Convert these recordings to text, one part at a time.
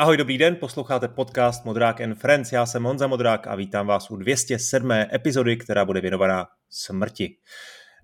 Ahoj, dobrý den, posloucháte podcast Modrák and Friends. Já jsem Honza Modrák a vítám vás u 207. epizody, která bude věnovaná smrti.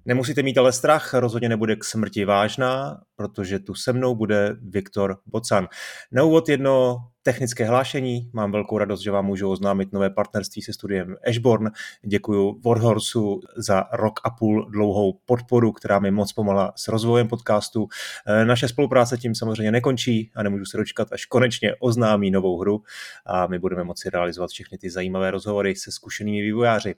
Nemusíte mít ale strach, rozhodně nebude k smrti vážná, protože tu se mnou bude Viktor Bocan. Na úvod jedno technické hlášení. Mám velkou radost, že vám můžu oznámit nové partnerství se studiem Ashborn. Děkuji Warhorsu za rok a půl dlouhou podporu, která mi moc pomohla s rozvojem podcastu. E, naše spolupráce tím samozřejmě nekončí a nemůžu se dočkat, až konečně oznámí novou hru a my budeme moci realizovat všechny ty zajímavé rozhovory se zkušenými vývojáři.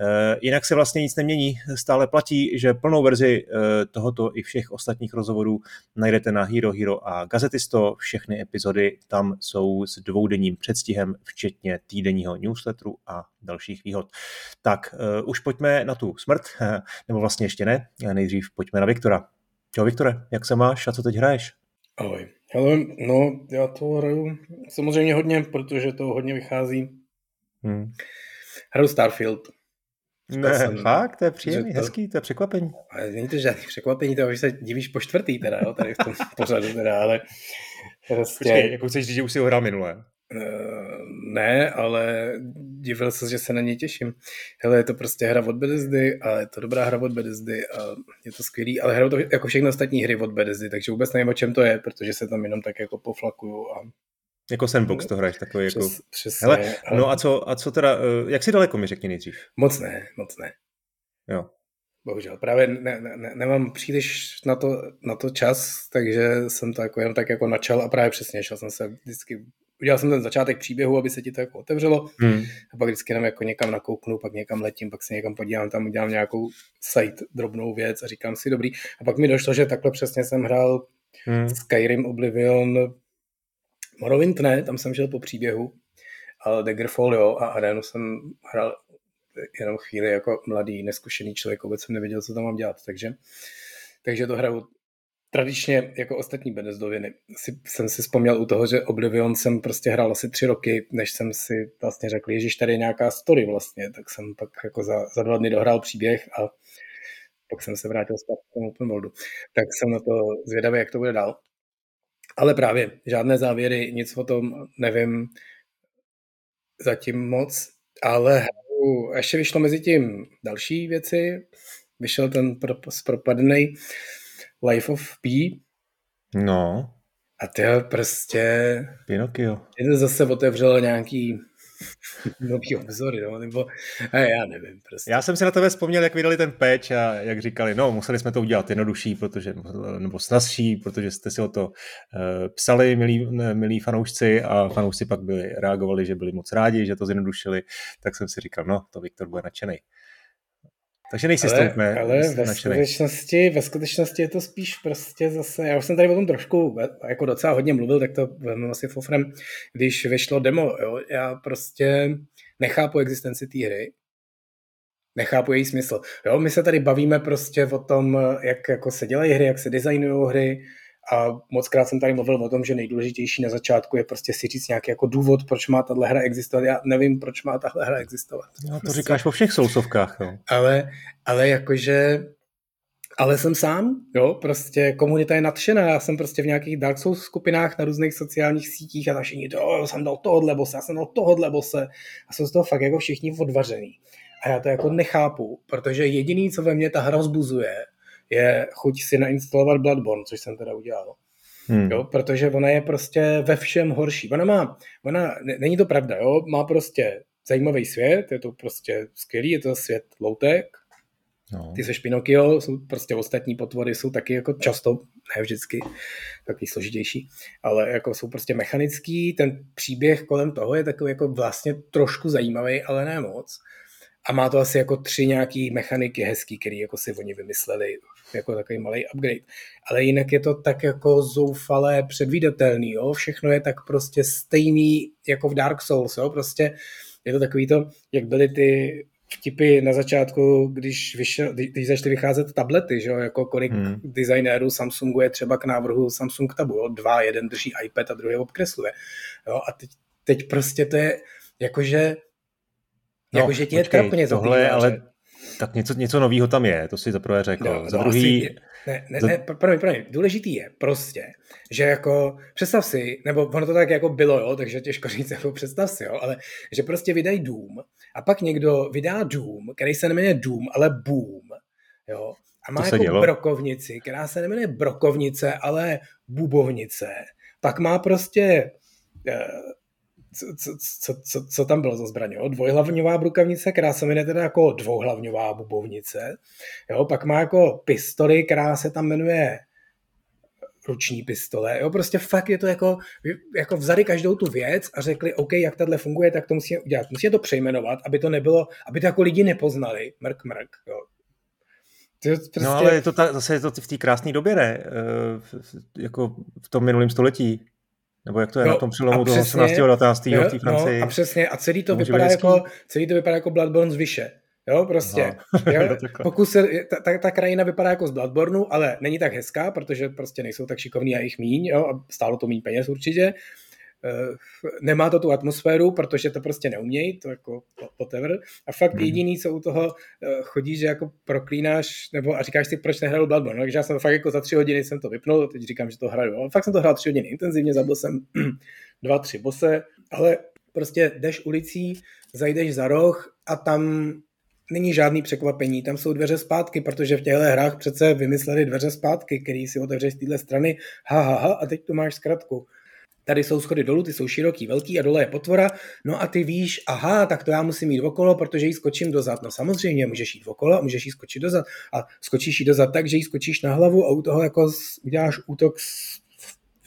E, jinak se vlastně nic nemění. Stále platí, že plnou verzi e, tohoto i všech ostatních rozhovorů najdete na Hero Hero a Gazetisto. Všechny epizody tam jsou jsou s dvoudenním předstihem, včetně týdenního newsletteru a dalších výhod. Tak uh, už pojďme na tu smrt, nebo vlastně ještě ne, nejdřív pojďme na Viktora. Čau Viktore, jak se máš a co teď hraješ? Ahoj. Hele, no já to hraju samozřejmě hodně, protože to hodně vychází. Hmm. Hraju Starfield. Ne, jsem, fakt, to je příjemný, to, hezký, to je překvapení. Ale není to žádný překvapení, to už se divíš po čtvrtý teda, jo, tady v tom pořadu teda, ale Prostě... Počkej, jako chceš říct, že už si ho hrál minule? Uh, ne, ale divil se, že se na něj těším. Hele, je to prostě hra od Bethesdy a je to dobrá hra od Bethesdy a je to skvělý, ale hraju to jako všechny ostatní hry od Bethesdy, takže vůbec nevím, o čem to je, protože se tam jenom tak jako poflakuju a jako sandbox to hraješ takový jako... Přes, přesně, Hele, ale... no a co, a co teda, eh, jak si daleko mi řekni nejdřív? Moc ne, moc ne. Jo. Bohužel, právě ne, ne, nemám příliš na to, na to čas, takže jsem to jako jenom tak jako načal a právě přesně šel jsem se vždycky, udělal jsem ten začátek příběhu, aby se ti to jako otevřelo hmm. a pak vždycky jenom jako někam nakouknu, pak někam letím, pak se někam podívám, tam udělám nějakou site, drobnou věc a říkám si dobrý. A pak mi došlo, že takhle přesně jsem hrál hmm. Skyrim, Oblivion, Morrowind ne, tam jsem šel po příběhu, ale Daggerfall jo a Arenu jsem hrál jenom chvíli jako mladý, neskušený člověk, vůbec jsem nevěděl, co tam mám dělat, takže, takže to hraju tradičně jako ostatní Bethesdoviny. Si, jsem si vzpomněl u toho, že Oblivion jsem prostě hrál asi tři roky, než jsem si vlastně řekl, že tady je nějaká story vlastně, tak jsem pak jako za, za dva dny dohrál příběh a pak jsem se vrátil zpátky k tomu open worldu. Tak jsem na to zvědavý, jak to bude dál. Ale právě žádné závěry, nic o tom nevím zatím moc, ale ještě vyšlo mezi tím další věci. Vyšel ten pro, propadný Life of P. No. A ty prostě... Pinocchio. Je to zase otevřelo nějaký nový obzory, no, nebo já nevím prostě. Já jsem si na tebe vzpomněl, jak vydali ten patch a jak říkali, no, museli jsme to udělat jednodušší, protože, nebo snazší, protože jste si o to uh, psali, milí, milí fanoušci a fanoušci pak byli, reagovali, že byli moc rádi, že to zjednodušili, tak jsem si říkal, no, to Viktor bude nadšený. Takže nejsi ale, stoupne. Ale ve skutečnosti, ve skutečnosti je to spíš prostě zase, já už jsem tady o tom trošku jako docela hodně mluvil, tak to velmi asi fofrem, když vyšlo demo, jo, já prostě nechápu existenci té hry, nechápu její smysl. Jo, my se tady bavíme prostě o tom, jak jako se dělají hry, jak se designují hry, a moc krát jsem tady mluvil o tom, že nejdůležitější na začátku je prostě si říct nějaký jako důvod, proč má tahle hra existovat. Já nevím, proč má tahle hra existovat. No, to prostě. říkáš po všech sousovkách. Jo. Ale, ale jakože ale jsem sám, jo, prostě komunita je nadšená, já jsem prostě v nějakých Dark Souls skupinách na různých sociálních sítích a všichni, jo, jsem dal tohohle bose, já jsem dal tohohle bose a jsou z toho fakt jako všichni odvařený. A já to jako nechápu, protože jediný, co ve mně ta hra zbuzuje, je chuť si nainstalovat Bloodborne, což jsem teda udělal. Hmm. Jo, protože ona je prostě ve všem horší. Ona má, ona, není to pravda, jo, má prostě zajímavý svět, je to prostě skvělý, je to svět loutek, no. ty se Pinocchio, jsou prostě ostatní potvory jsou taky jako často, ne vždycky, taky složitější, ale jako jsou prostě mechanický, ten příběh kolem toho je takový jako vlastně trošku zajímavý, ale ne moc. A má to asi jako tři nějaký mechaniky hezký, který jako si oni vymysleli jako takový malý upgrade. Ale jinak je to tak jako zoufalé, předvídatelný, jo? všechno je tak prostě stejný jako v Dark Souls, jo? prostě je to takový to, jak byly ty vtipy na začátku, když, vyšel, když začaly vycházet tablety, že jo, jako kolik hmm. designérů Samsungu je třeba k návrhu Samsung Tabu, jo? dva, jeden drží iPad a druhý obkresluje. Jo? A teď, teď prostě to je jakože, no, jakože ti je trapně tohle, ale Tak něco, něco nového tam je, to si zaprvé řekl. No, za no, druhý... Asi, ne, ne, ne, promiň, promiň, důležitý je prostě, že jako, představ si, nebo ono to tak jako bylo, jo, takže těžko říct, jako představ si, jo, ale že prostě vydají Doom a pak někdo vydá Doom, který se nemenuje Doom, ale Boom, jo, a má jako brokovnici, která se nemenuje brokovnice, ale bubovnice. Pak má prostě eh, co, co, co, co tam bylo za zbraně, jo? dvojhlavňová brukavnice, která se jmenuje teda jako dvouhlavňová bubovnice, jo? pak má jako pistoli, která se tam jmenuje ruční pistole, jo, prostě fakt je to jako, jako vzali každou tu věc a řekli, OK, jak tahle funguje, tak to musíme udělat. Musíme to přejmenovat, aby to nebylo, aby to jako lidi nepoznali, mrk, mrk, jo. Prostě... No ale je to ta, zase je to v té krásné době, ne? E, jako v tom minulém století. Nebo jak to je no, na tom přelomu toho 18. a 19. Jo, v té Francii. No, a přesně, a celý to, vypadá jako, celý to vypadá jako Bloodborne z vyše. Jo, prostě. No. Jo? Pokud se, ta, ta, ta, krajina vypadá jako z Bloodborne, ale není tak hezká, protože prostě nejsou tak šikovní a jich míň, jo, a stálo to méně peněz určitě. Eh, nemá to tu atmosféru, protože to prostě neumějí, to jako whatever. A fakt mm. jediný, co u toho eh, chodí, že jako proklínáš, nebo a říkáš si, proč nehraju Bloodborne. No, takže já jsem fakt jako za tři hodiny jsem to vypnul, teď říkám, že to hraju. Ale fakt jsem to hrál tři hodiny intenzivně, zabil jsem dva, tři bose, ale prostě jdeš ulicí, zajdeš za roh a tam není žádný překvapení, tam jsou dveře zpátky, protože v těchto hrách přece vymysleli dveře zpátky, který si otevřeš z téhle strany, ha, ha, ha, a teď tu máš zkratku tady jsou schody dolů, ty jsou široký, velký a dole je potvora, no a ty víš, aha, tak to já musím jít okolo, protože jí skočím dozad. No samozřejmě, můžeš jít okolo můžeš jí skočit dozad a skočíš jí dozad tak, že jí skočíš na hlavu a u toho jako uděláš útok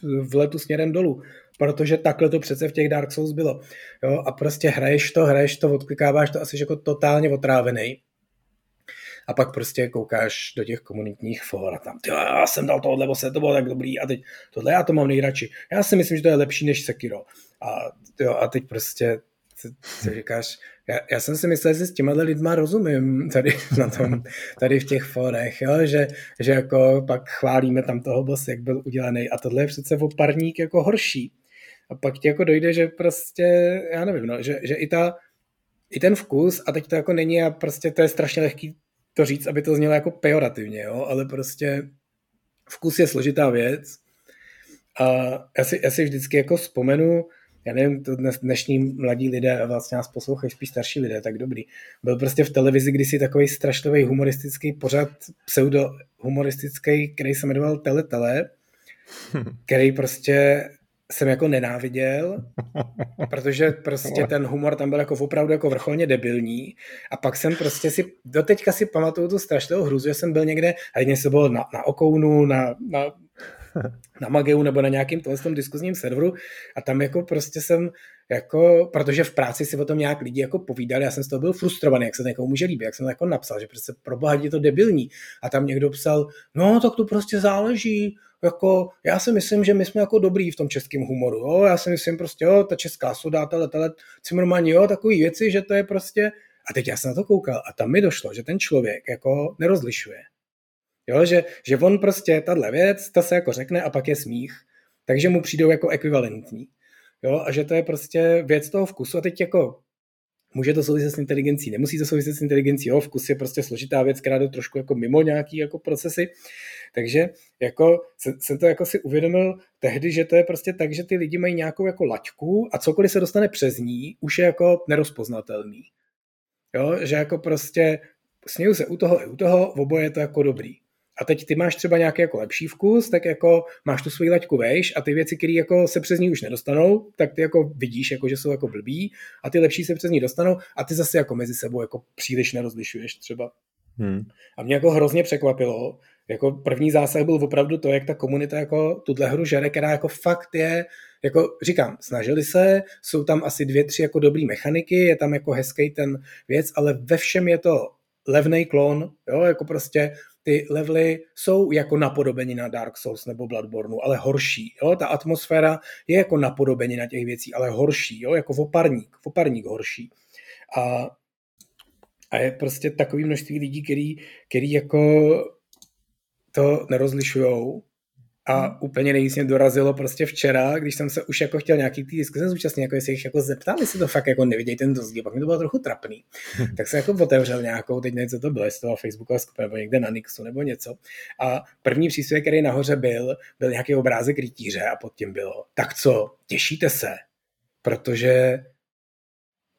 v letu směrem dolů protože takhle to přece v těch Dark Souls bylo. Jo, a prostě hraješ to, hraješ to, odklikáváš to asi jako totálně otrávený a pak prostě koukáš do těch komunitních for a tam, ty, já jsem dal tohle, se to bylo tak dobrý a teď tohle já to mám nejradši. Já si myslím, že to je lepší než Sekiro. A, jo, a teď prostě si říkáš, já, já jsem si myslel, že s těma lidma rozumím tady, na tom, tady v těch forech, jo? Že, že jako pak chválíme tam toho boss, jak byl udělaný a tohle je přece o parník jako horší. A pak ti jako dojde, že prostě, já nevím, no, že, že i ta, i ten vkus, a teď to jako není a prostě to je strašně lehký to říct, aby to znělo jako pejorativně, jo? ale prostě vkus je složitá věc a já si, já si vždycky jako vzpomenu, já nevím, to dnes, dnešní mladí lidé a vlastně nás poslouchají spíš starší lidé, tak dobrý. Byl prostě v televizi kdysi takový strašlivý humoristický pořad, pseudo humoristický, který se jmenoval Tele Tele, který prostě jsem jako nenáviděl, protože prostě ten humor tam byl jako opravdu jako vrcholně debilní a pak jsem prostě si, doteďka si pamatuju tu strašnou hru, že jsem byl někde, a jedně se byl na, na Okounu, na, na, na Mageu nebo na nějakým tom diskuzním serveru a tam jako prostě jsem jako, protože v práci si o tom nějak lidi jako povídali, já jsem z toho byl frustrovaný, jak se to někomu může líbit, jak jsem to jako napsal, že prostě pro boha je to debilní. A tam někdo psal, no tak to prostě záleží, jako, já si myslím, že my jsme jako dobrý v tom českém humoru, jo? já si myslím prostě, jo, ta česká soda, tele, tele, Cimrmani, jo, takový věci, že to je prostě, a teď já jsem na to koukal a tam mi došlo, že ten člověk jako nerozlišuje. Jo, že, že on prostě, tahle věc, ta se jako řekne a pak je smích, takže mu přijdou jako ekvivalentní. Jo, a že to je prostě věc toho vkusu a teď jako může to souviset s inteligencí, nemusí to souviset s inteligencí, jo, vkus je prostě složitá věc, která jde trošku jako mimo nějaký jako procesy, takže jako jsem to jako si uvědomil tehdy, že to je prostě tak, že ty lidi mají nějakou jako laťku a cokoliv se dostane přes ní, už je jako nerozpoznatelný. Jo, že jako prostě směju se u toho i u toho, oboje je to jako dobrý a teď ty máš třeba nějaký jako lepší vkus, tak jako máš tu svoji laťku vejš a ty věci, které jako se přes ní už nedostanou, tak ty jako vidíš, jako že jsou jako blbý a ty lepší se přes ní dostanou a ty zase jako mezi sebou jako příliš nerozlišuješ třeba. Hmm. A mě jako hrozně překvapilo, jako první zásah byl opravdu to, jak ta komunita jako tuhle hru žere, která jako fakt je, jako říkám, snažili se, jsou tam asi dvě, tři jako dobrý mechaniky, je tam jako hezký ten věc, ale ve všem je to levný klon, jo, jako prostě ty levely jsou jako napodobení na Dark Souls nebo Bloodborne, ale horší. Jo? Ta atmosféra je jako napodobení na těch věcí, ale horší, jo? jako voparník, voparník horší. A, a je prostě takový množství lidí, který, který jako to nerozlišujou A úplně nejvíc mě dorazilo prostě včera, když jsem se už jako chtěl nějaký tý diskuze zúčastnit, jako jestli jich jako zeptal, jestli to fakt jako nevidějí ten rozdíl, pak mi to bylo trochu trapný. tak jsem jako otevřel nějakou, teď nevím, co to bylo, jestli to byla Facebooková skupina nebo někde na Nixu nebo něco. A první příspěvek, který nahoře byl, byl nějaký obrázek rytíře a pod tím bylo, tak co, těšíte se, protože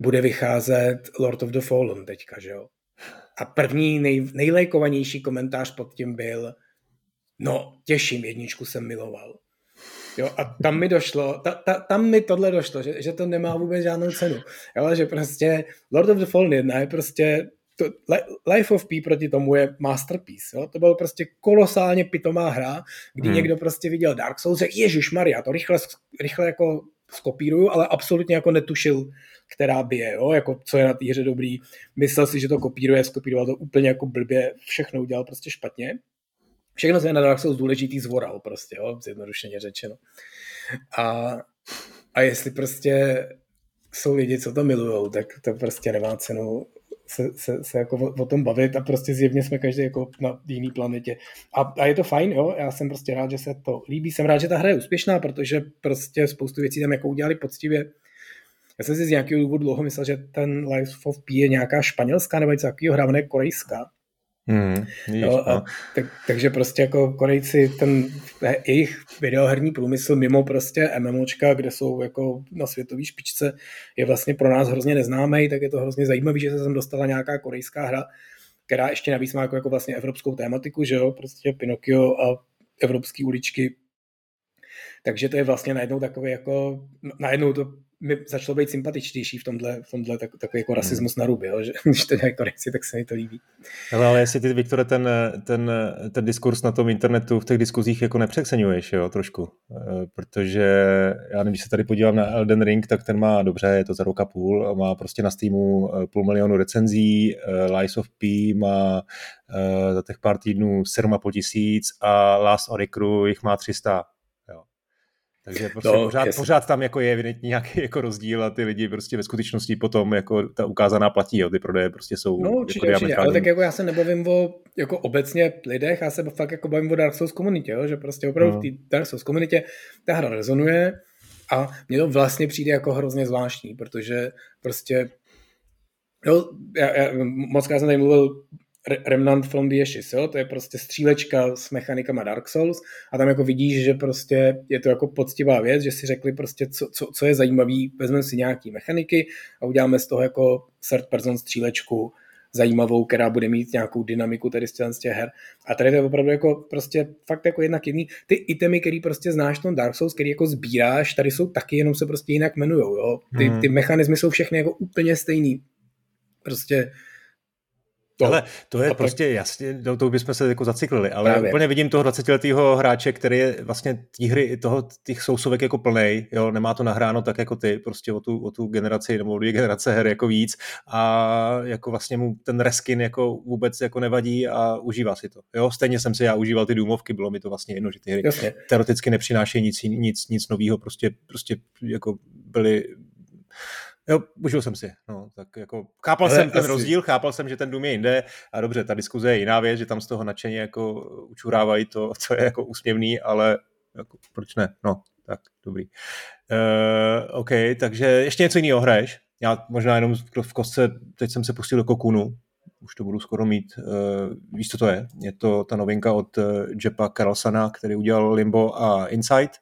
bude vycházet Lord of the Fallen teďka, že jo? A první nej, nejlajkovanější komentář pod tím byl, no těším, jedničku jsem miloval. Jo, a tam mi došlo, ta, ta, tam mi tohle došlo, že, že to nemá vůbec žádnou cenu. Jo, že prostě Lord of the Fallen 1 je prostě to, Life of P proti tomu je masterpiece. Jo? To byl prostě kolosálně pitomá hra, kdy hmm. někdo prostě viděl Dark Souls, řekl, Ježíš Maria, to rychle, rychle jako skopíruju, ale absolutně jako netušil, která bije, jo? jako co je na té hře dobrý. Myslel si, že to kopíruje, skopíroval to úplně jako blbě, všechno udělal prostě špatně. Všechno, co je na Dark Souls důležitý, zvoral prostě, jo? zjednodušeně řečeno. A, a jestli prostě jsou lidi, co to milujou, tak to prostě nemá cenu se, se, se jako o, o tom bavit a prostě zjevně jsme každý jako na jiný planetě. A, a je to fajn, jo, já jsem prostě rád, že se to líbí, jsem rád, že ta hra je úspěšná, protože prostě spoustu věcí tam jako udělali poctivě. Já jsem si z nějakého důvodu dlouho myslel, že ten Life of P je nějaká španělská nebo něco takového, hra, korejská. Hmm, víš, jo, a, no. tak, takže prostě jako Korejci, ten jejich videoherní průmysl mimo prostě MMOčka, kde jsou jako na světové špičce, je vlastně pro nás hrozně neznámý, tak je to hrozně zajímavý, že se sem dostala nějaká korejská hra, která ještě navíc má jako, jako vlastně evropskou tématiku, že jo, prostě Pinocchio a evropské uličky. Takže to je vlastně najednou takový jako, najednou to mi začalo být sympatičtější v tomhle, v tomhle tak, takový jako rasismus hmm. na ruby, jo? že když to dělají korekci, tak se mi to líbí. Ale, ale jestli ty, Viktore, ten, ten, ten diskurs na tom internetu v těch diskuzích jako nepřekseňuješ, jo, trošku, e, protože já nevím, když se tady podívám na Elden Ring, tak ten má dobře, je to za rok a půl, má prostě na Steamu e, půl milionu recenzí, e, Lies of P má za těch pár týdnů 7,5 tisíc a Last Oricru jich má 300 takže prostě no, pořád, pořád, tam jako je evidentní nějaký jako rozdíl a ty lidi prostě ve skutečnosti potom jako ta ukázaná platí, jo, ty prodeje prostě jsou No určitě, jako určitě, ale tak jako já se nebavím o jako obecně lidech, já se fakt jako bavím o Dark Souls komunitě, jo, že prostě opravdu no. v té Dark Souls komunitě ta hra rezonuje a mně to vlastně přijde jako hrozně zvláštní, protože prostě Jo, já, já, moc krát jsem tady mluvil Remnant from the Ashes, jo? to je prostě střílečka s mechanikama Dark Souls a tam jako vidíš, že prostě je to jako poctivá věc, že si řekli prostě, co, co, co je zajímavý, vezmeme si nějaký mechaniky a uděláme z toho jako third person střílečku zajímavou, která bude mít nějakou dynamiku tady z těch her. A tady to je opravdu jako prostě fakt jako jednak jedný. Ty itemy, který prostě znáš tom Dark Souls, který jako sbíráš, tady jsou taky, jenom se prostě jinak jmenujou. Jo? Ty, hmm. ty mechanismy jsou všechny jako úplně stejný. Prostě to, ale to je prostě tak... jasně, do toho bychom se jako zacyklili, ale Právě. úplně vidím toho 20-letého hráče, který je vlastně tí hry, toho, těch sousovek jako plnej, jo, nemá to nahráno tak jako ty, prostě o tu, o tu generaci nebo o dvě generace her jako víc a jako vlastně mu ten reskin jako vůbec jako nevadí a užívá si to, jo, stejně jsem si já užíval ty důmovky, bylo mi to vlastně jedno, že ty hry jasně. teoreticky nepřinášejí nic, nic, nic nového, prostě, prostě jako byly Jo, užil jsem si. No, tak jako, chápal Ale jsem ten asi... rozdíl, chápal jsem, že ten dům je jinde a dobře, ta diskuze je jiná věc, že tam z toho nadšeně jako učurávají to, co je jako úsměvný, ale jako, proč ne? No, tak dobrý. Uh, OK, takže ještě něco jiného hraješ? Já možná jenom v kostce, teď jsem se pustil do Kokunu, už to budu skoro mít. Uh, víš, co to je? Je to ta novinka od uh, Jeppa Carlsona, který udělal Limbo a Insight.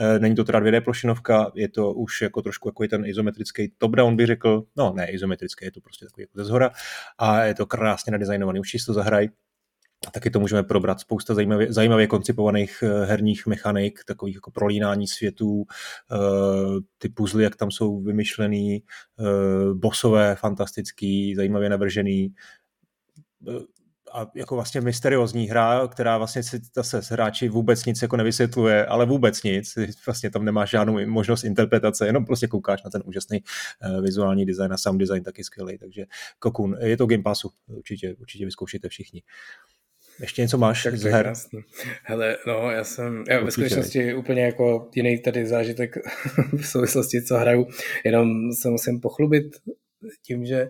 Uh, není to teda 2D plošinovka, je to už jako trošku jako ten izometrický top-down, bych řekl. No, ne izometrický, je to prostě takový jako ze zhora. A je to krásně nadizajnovaný, už to zahraj. A taky to můžeme probrat. Spousta zajímavě, zajímavě koncipovaných herních mechanik, takových jako prolínání světů, ty puzzle, jak tam jsou vymyšlený, bosové fantastický, zajímavě navržený, a jako vlastně mysteriózní hra, která vlastně si zase hráči vůbec nic jako nevysvětluje, ale vůbec nic, vlastně tam nemáš žádnou možnost interpretace, jenom prostě koukáš na ten úžasný uh, vizuální design a sound design taky skvělý, takže Kokun, je to Game Passu, určitě, určitě vyzkoušíte všichni. Ještě něco máš tak z her? Krásný. Hele, no, já jsem, já ve skutečnosti úplně jako jiný tady zážitek v souvislosti, co hraju, jenom se musím pochlubit tím, že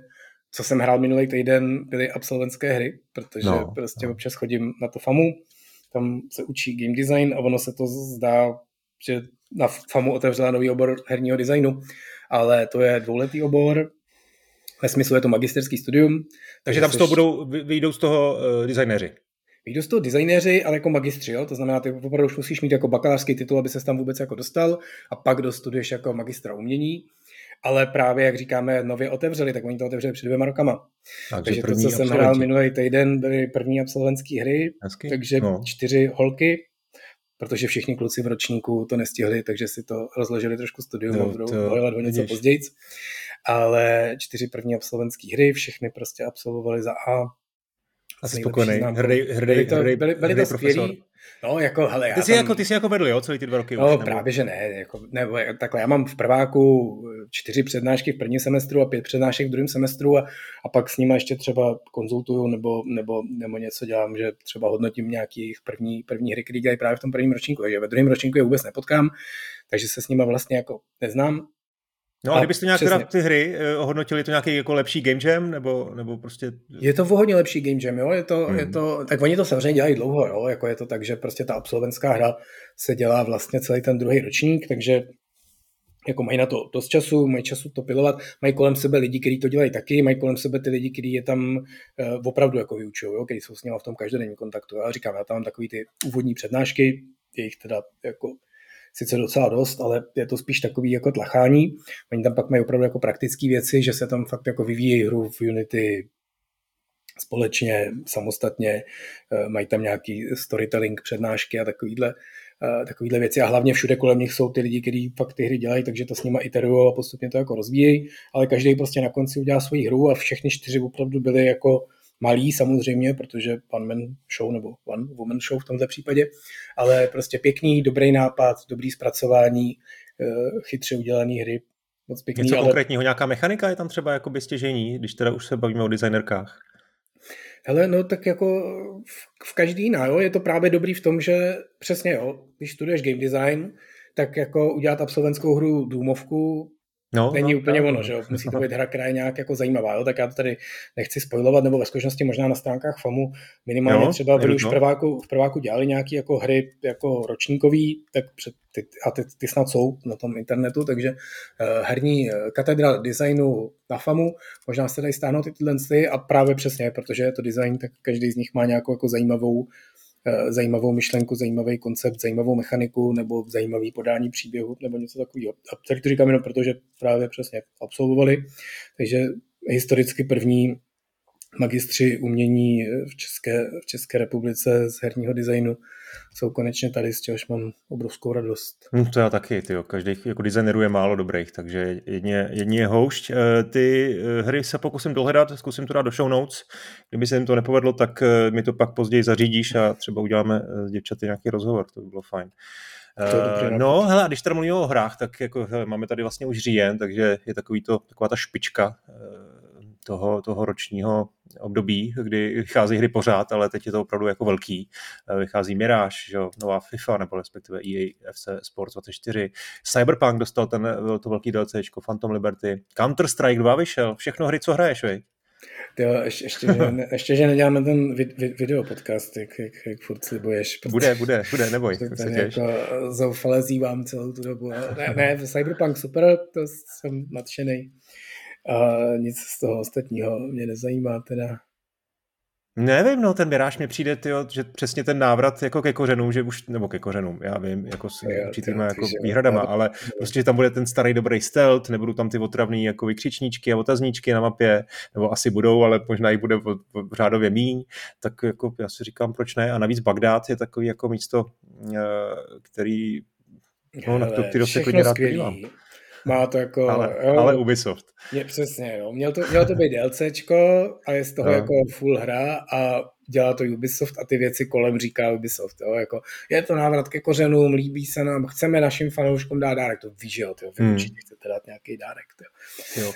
co jsem hrál minulý týden, byly absolventské hry, protože no, prostě no. občas chodím na to FAMu, tam se učí game design a ono se to zdá, že na FAMu otevřela nový obor herního designu, ale to je dvouletý obor, ve smyslu je to magisterský studium. Takže tam z toho budou, vyjdou z toho uh, designéři. Vyjdou z toho designéři, ale jako magistři, jo? to znamená, ty opravdu už musíš mít jako bakalářský titul, aby se tam vůbec jako dostal a pak dostuduješ jako magistra umění ale právě, jak říkáme, nově otevřeli, tak oni to otevřeli před dvěma rokama. Takže, takže to, co jsem hrál minulý týden, byly první absolventské hry, Hezky. takže no. čtyři holky, protože všichni kluci v ročníku to nestihli, takže si to rozložili trošku studium a budou bojovat o něco později. Ale čtyři první absolventské hry, všechny prostě absolvovali za A. Asi spokojený. Hrdý, hrdý, byli to, byli, byli to skvělí, No, jako, hele, ty, jsi tam... jako, ty jsi jako vedl, jo, celý ty dva roky No, už, nebo... právě, že ne. Jako, nebo, takhle, já mám v prváku čtyři přednášky v prvním semestru a pět přednášek v druhém semestru a, a pak s nimi ještě třeba konzultuju nebo, nebo, nebo něco dělám, že třeba hodnotím nějaký první, první hry, které dělají právě v tom prvním ročníku. Takže ve druhém ročníku je vůbec nepotkám, takže se s nimi vlastně jako neznám, No a, a kdybyste nějak teda ty hry eh, ohodnotili, to nějaký jako lepší game jam, nebo, nebo prostě... Je to hodně lepší game jam, jo, je to, hmm. je to, tak oni to samozřejmě dělají dlouho, jo, jako je to tak, že prostě ta absolventská hra se dělá vlastně celý ten druhý ročník, takže jako mají na to dost času, mají času to pilovat, mají kolem sebe lidi, kteří to dělají taky, mají kolem sebe ty lidi, kteří je tam uh, opravdu jako vyučují, kteří jsou s nimi v tom každodenním kontaktu. Já říkám, já tam mám takový ty úvodní přednášky, je jich teda jako sice docela dost, ale je to spíš takový jako tlachání. Oni tam pak mají opravdu jako praktické věci, že se tam fakt jako vyvíjejí hru v Unity společně, samostatně, eh, mají tam nějaký storytelling, přednášky a takovýhle, eh, takovýhle věci a hlavně všude kolem nich jsou ty lidi, kteří fakt ty hry dělají, takže to s nimi iterují a postupně to jako rozvíjejí, ale každý prostě na konci udělá svoji hru a všechny čtyři opravdu byly jako malý samozřejmě, protože one man show nebo one woman show v tomto případě, ale prostě pěkný, dobrý nápad, dobrý zpracování, eh, chytře udělané hry, moc pěkný. Něco ale... konkrétního, nějaká mechanika je tam třeba jako stěžení, když teda už se bavíme o designerkách? Hele, no tak jako v, v každý jiná, jo, je to právě dobrý v tom, že přesně jo, když studuješ game design, tak jako udělat absolventskou hru Důmovku No, není no, úplně no, ono, že jo? Musí to být hra, která je nějak jako zajímavá, jo? tak já to tady nechci spojovat, nebo ve skutečnosti možná na stránkách FAMu minimálně jo, třeba byli už v prváku, v prváku dělali nějaké jako hry jako ročníkový, tak před, ty, a ty, ty snad jsou na tom internetu, takže uh, herní uh, katedra designu na FAMu, možná se dají stáhnout i tyhle a právě přesně, protože je to design, tak každý z nich má nějakou jako zajímavou Eh, zajímavou myšlenku, zajímavý koncept, zajímavou mechaniku nebo zajímavý podání příběhu nebo něco takového. A tady to říkám jenom proto, že právě přesně absolvovali, takže historicky první magistři umění v České, v České republice z herního designu jsou konečně tady, z čehož mám obrovskou radost. Hmm, to já taky, tyjo. každý jako designerů je málo dobrých, takže jedně, jedně je houšť. Eh, ty eh, hry se pokusím dohledat, zkusím to dát do show notes. Kdyby se jim to nepovedlo, tak eh, mi to pak později zařídíš a třeba uděláme s děvčaty nějaký rozhovor, to by bylo fajn. Uh, no, hele, a když tady mluvíme o hrách, tak jako, hele, máme tady vlastně už říjen, takže je takový to, taková ta špička toho, toho ročního období, kdy vychází hry pořád, ale teď je to opravdu jako velký. Eh, vychází Mirage, že nová FIFA, nebo respektive EA FC Sports 24. Cyberpunk dostal ten, eh, to velký DLC, Phantom Liberty. Counter-Strike 2 vyšel, všechno hry, co hraješ, vej? Jo, ještě, ještě, že, ještě, že neděláme ten vid, vid, video podcast, jak, jak, jak furt slibuješ. Bude, bude, bude, neboj. Tak se jako zoufale zývám celou tu dobu. Ne, ne, Cyberpunk super, to jsem nadšený a nic z toho ostatního mě nezajímá teda. Nevím, no, ten Miráž mi přijde, tyjo, že přesně ten návrat jako ke kořenům, že už, nebo ke kořenům, já vím, jako s určitýma jako výhradama, ale prostě, že tam bude ten starý dobrý stealth, nebudou tam ty otravný jako vykřičníčky a otazníčky na mapě, nebo asi budou, ale možná i bude v, v, řádově míň, tak jako já si říkám, proč ne, a navíc Bagdád je takový jako místo, eh, který, no, na to, který se klidně rád podívám. Má to jako... Ale, jo, ale Ubisoft. Je, přesně, jo. Měl to, mělo to být DLCčko a je z toho no. jako full hra a dělá to Ubisoft a ty věci kolem říká Ubisoft. Jo. Jako, je to návrat ke kořenům, líbí se nám, chceme našim fanouškům dát dárek. To víš, jo, tyjo, vy hmm. určitě chcete dát nějaký dárek. Tyjo. Jo.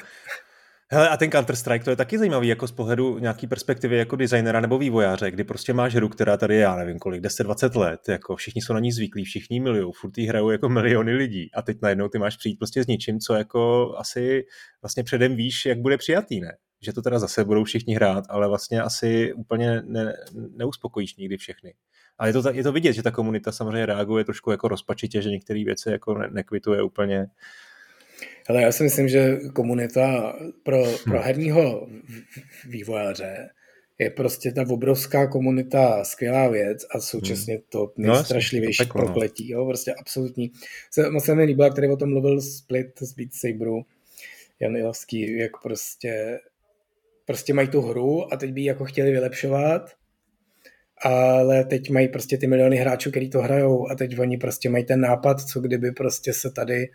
Hele, a ten Counter-Strike, to je taky zajímavý jako z pohledu nějaký perspektivy jako designera nebo vývojáře, kdy prostě máš hru, která tady je, já nevím kolik, 10-20 let, jako všichni jsou na ní zvyklí, všichni milují, furt jí hrajou jako miliony lidí a teď najednou ty máš přijít prostě s něčím, co jako asi vlastně předem víš, jak bude přijatý, ne? Že to teda zase budou všichni hrát, ale vlastně asi úplně ne, neuspokojíš nikdy všechny. A je to, je to vidět, že ta komunita samozřejmě reaguje trošku jako rozpačitě, že některé věci jako ne, nekvituje úplně. Ale já si myslím, že komunita pro, pro hmm. herního vývojáře je prostě ta obrovská komunita skvělá věc a současně hmm. to no, nejstrašlivější no, prokletí. Jo, prostě absolutní. Se, moc se mi líbilo, který o tom mluvil Split z Beat Saberu, Jan Ilovský, jak prostě prostě mají tu hru a teď by ji jako chtěli vylepšovat, ale teď mají prostě ty miliony hráčů, který to hrajou a teď oni prostě mají ten nápad, co kdyby prostě se tady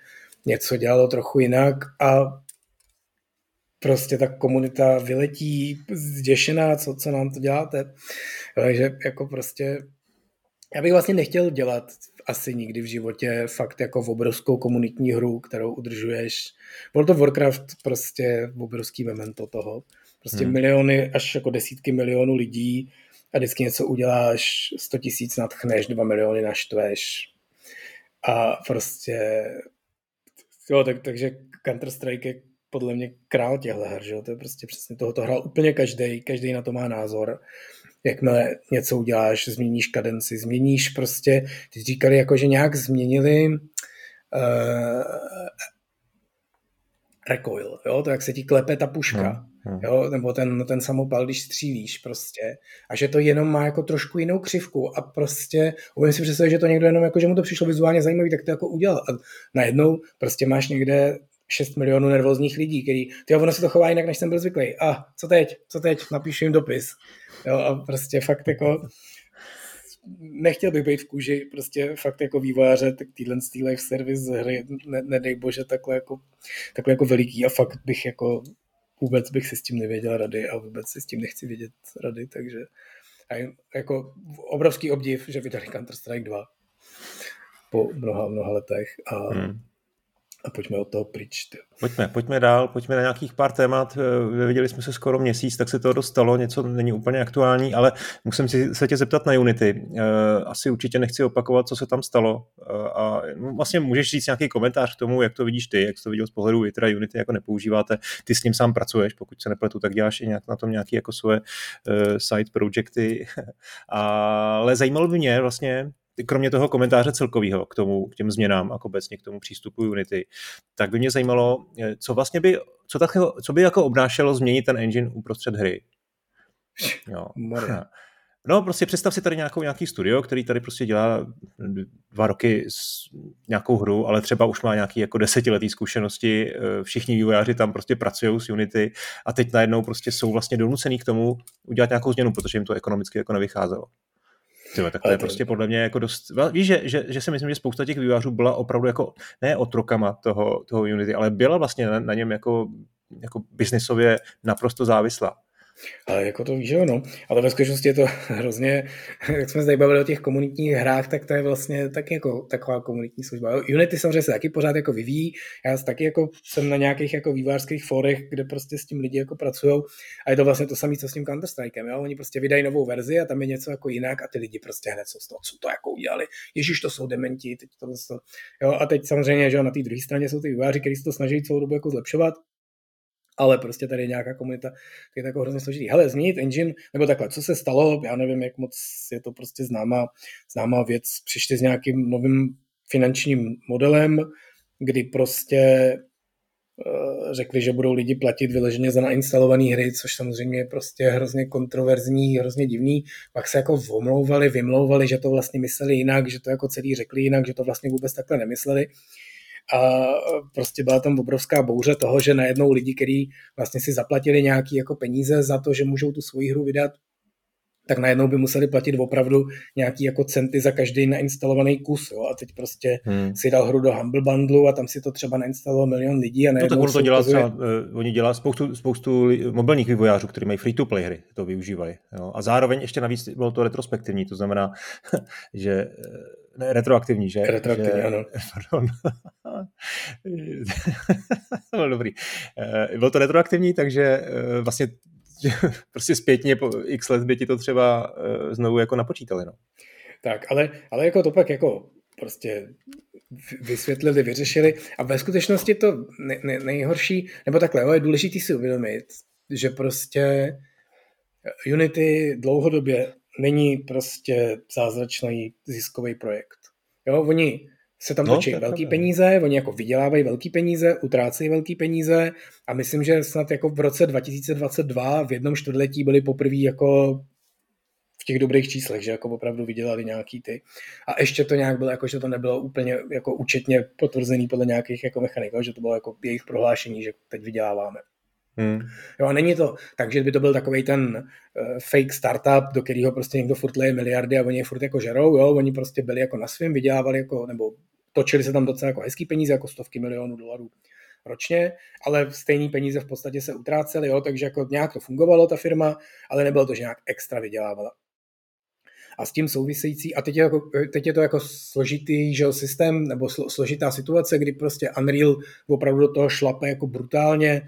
něco dělalo trochu jinak a prostě ta komunita vyletí zděšená, co, co nám to děláte. Takže jako prostě já bych vlastně nechtěl dělat asi nikdy v životě fakt jako v obrovskou komunitní hru, kterou udržuješ. World of Warcraft prostě obrovský memento toho. Prostě hmm. miliony až jako desítky milionů lidí a vždycky něco uděláš, 100 tisíc nadchneš, 2 miliony naštveš a prostě jo, tak, takže Counter-Strike je podle mě král těchto her, že jo? to je prostě přesně tohoto hrál úplně každý, každý na to má názor. Jakmile něco uděláš, změníš kadenci, změníš prostě, ty říkali jako, že nějak změnili uh, recoil, jo? to jak se ti klepe ta puška. Hmm Hmm. Jo, nebo ten, ten samopal, když střílíš prostě. A že to jenom má jako trošku jinou křivku a prostě umím si představit, že to někdo jenom jako, že mu to přišlo vizuálně zajímavý, tak to jako udělal. A najednou prostě máš někde 6 milionů nervózních lidí, který, ty ono se to chová jinak, než jsem byl zvyklý. A co teď? Co teď? Napíšu jim dopis. Jo, a prostě fakt jako nechtěl bych být v kůži prostě fakt jako vývojáře tak týhle live service hry, ne, nedej bože, takhle jako, takhle jako veliký a fakt bych jako vůbec bych si s tím nevěděl rady a vůbec si s tím nechci vědět rady, takže a jako obrovský obdiv, že vydali Counter-Strike 2 po mnoha, mnoha letech a hmm a pojďme od toho pryč. Pojďme, pojďme dál, pojďme na nějakých pár témat. Eh, viděli jsme se skoro měsíc, tak se to dostalo, něco není úplně aktuální, ale musím si se tě zeptat na Unity. Eh, asi určitě nechci opakovat, co se tam stalo. Eh, a vlastně můžeš říct nějaký komentář k tomu, jak to vidíš ty, jak jsi to viděl z pohledu, vy teda Unity jako nepoužíváte, ty s ním sám pracuješ, pokud se nepletu, tak děláš i nějak na tom nějaké jako svoje side projecty. ale zajímalo by mě vlastně, kromě toho komentáře celkového k tomu, k těm změnám a obecně k tomu přístupu Unity, tak by mě zajímalo, eh, co vlastně by, co, tak, co by jako obnášelo změnit ten engine uprostřed hry. Jo. No, prostě představ si tady nějakou, nějaký studio, který tady prostě dělá dva roky s nějakou hru, ale třeba už má nějaký jako desetiletý zkušenosti, eh, všichni vývojáři tam prostě pracují s Unity a teď najednou prostě jsou vlastně donucený k tomu udělat nějakou změnu, protože jim to ekonomicky jako nevycházelo. Tyhle, tak to je prostě podle mě jako dost... Víš, že, že, že si myslím, že spousta těch vývářů byla opravdu jako ne otrokama toho, toho Unity, ale byla vlastně na, na něm jako, jako biznisově naprosto závislá. Ale jako to víš, jo, no. Ale ve skutečnosti je to hrozně, jak jsme zde bavili o těch komunitních hrách, tak to je vlastně taky jako taková komunitní služba. Unity samozřejmě se taky pořád jako vyvíjí. Já taky jako jsem na nějakých jako vývářských forech, kde prostě s tím lidi jako pracují. A je to vlastně to samé, co s tím counter strikem jo. Oni prostě vydají novou verzi a tam je něco jako jinak a ty lidi prostě hned co z toho, co to jako udělali. Ježíš, to jsou dementi, teď to, to, jo. A teď samozřejmě, že jo, na té druhé straně jsou ty výváři, kteří se to snaží celou dobu jako zlepšovat ale prostě tady je nějaká komunita, je to jako hrozně složitý. Hele, změnit engine, nebo takhle, co se stalo, já nevím, jak moc je to prostě známá, známá věc, přišli s nějakým novým finančním modelem, kdy prostě eh, řekli, že budou lidi platit vyleženě za nainstalované hry, což samozřejmě je prostě hrozně kontroverzní, hrozně divný. Pak se jako omlouvali, vymlouvali, že to vlastně mysleli jinak, že to jako celý řekli jinak, že to vlastně vůbec takhle nemysleli a prostě byla tam obrovská bouře toho, že najednou lidi, kteří vlastně si zaplatili nějaký jako peníze za to, že můžou tu svoji hru vydat, tak najednou by museli platit opravdu nějaký jako centy za každý nainstalovaný kus. Jo? A teď prostě hmm. si dal hru do Humble Bundle a tam si to třeba nainstalovalo milion lidí. A no tak ono to dělá ukazuje... třeba, uh, oni dělá spoustu, spoustu mobilních vývojářů, kteří mají free-to-play hry, to využívají. Jo? A zároveň ještě navíc bylo to retrospektivní, to znamená, že eh, ne, retroaktivní, že? Retroaktivní, že, ano. Pardon. no, dobrý. Uh, bylo to retroaktivní, takže uh, vlastně prostě zpětně po x let by ti to třeba uh, znovu jako napočítali. No. Tak, ale, ale jako to pak jako prostě vysvětlili, vyřešili a ve skutečnosti to ne, ne, nejhorší, nebo takhle, je důležité si uvědomit, že prostě Unity dlouhodobě není prostě zázračný ziskový projekt. Jo, oni se tam no, točí velký peníze, oni jako vydělávají velký peníze, utrácejí velký peníze a myslím, že snad jako v roce 2022 v jednom čtvrtletí byli poprvé jako v těch dobrých číslech, že jako opravdu vydělali nějaký ty. A ještě to nějak bylo, jako, že to nebylo úplně jako účetně potvrzený podle nějakých jako mechanik, že to bylo jako jejich prohlášení, že teď vyděláváme. Hmm. Jo, a není to tak, že by to byl takový ten uh, fake startup, do kterého prostě někdo furt leje miliardy a oni je furt jako žerou, jo, oni prostě byli jako na svém, vydělávali jako, nebo točili se tam docela jako hezký peníze, jako stovky milionů dolarů ročně, ale stejný peníze v podstatě se utrácely, jo, takže jako nějak to fungovalo ta firma, ale nebylo to, že nějak extra vydělávala. A s tím související, a teď je, jako, teď je to jako složitý že systém, nebo složitá situace, kdy prostě Unreal opravdu do toho šlape jako brutálně,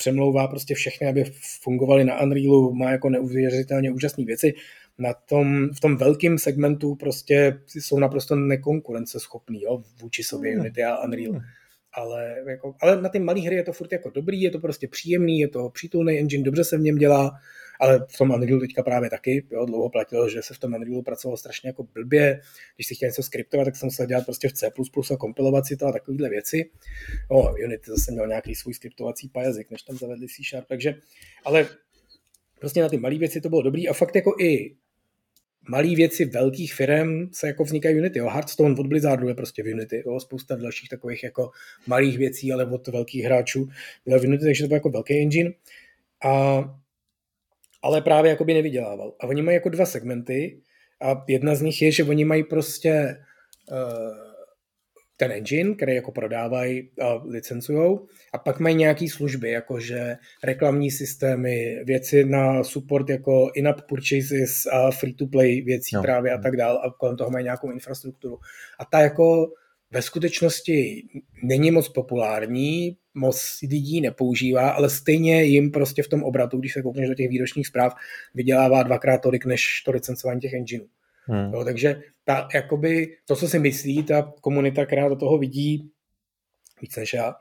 přemlouvá prostě všechny, aby fungovaly na Unrealu, má jako neuvěřitelně úžasné věci. Na tom, v tom velkém segmentu prostě jsou naprosto nekonkurenceschopný jo, vůči sobě mm. Unity a Unreal. Mm. Ale, jako, ale na ty malé hry je to furt jako dobrý, je to prostě příjemný, je to přítulný engine, dobře se v něm dělá, ale v tom Unrealu teďka právě taky, jo, dlouho platilo, že se v tom Unrealu pracovalo strašně jako blbě, když si chtěl něco skriptovat, tak jsem musel dělat prostě v C++ a kompilovat si to a takovéhle věci. No, Unity zase měl nějaký svůj skriptovací jazyk, než tam zavedli C Sharp, takže, ale prostě na ty malé věci to bylo dobrý a fakt jako i malé věci velkých firm se jako vznikají Unity. Jo. Hearthstone od Blizzardu je prostě v Unity. Jo. Spousta dalších takových jako malých věcí, ale od velkých hráčů byla v Unity, takže to byl jako velký engine. A ale právě jako by nevydělával. A oni mají jako dva segmenty a jedna z nich je, že oni mají prostě uh, ten engine, který jako prodávají a licencujou a pak mají nějaké služby, jakože reklamní systémy, věci na support jako in-app purchases a free-to-play věcí no. právě a tak dál a kolem toho mají nějakou infrastrukturu. A ta jako ve skutečnosti není moc populární, moc lidí nepoužívá, ale stejně jim prostě v tom obratu, když se koukneš do těch výročních zpráv, vydělává dvakrát tolik než to licencování těch engineů. Hmm. Jo, takže ta, jakoby, to, co si myslí ta komunita, která do toho vidí víc než já,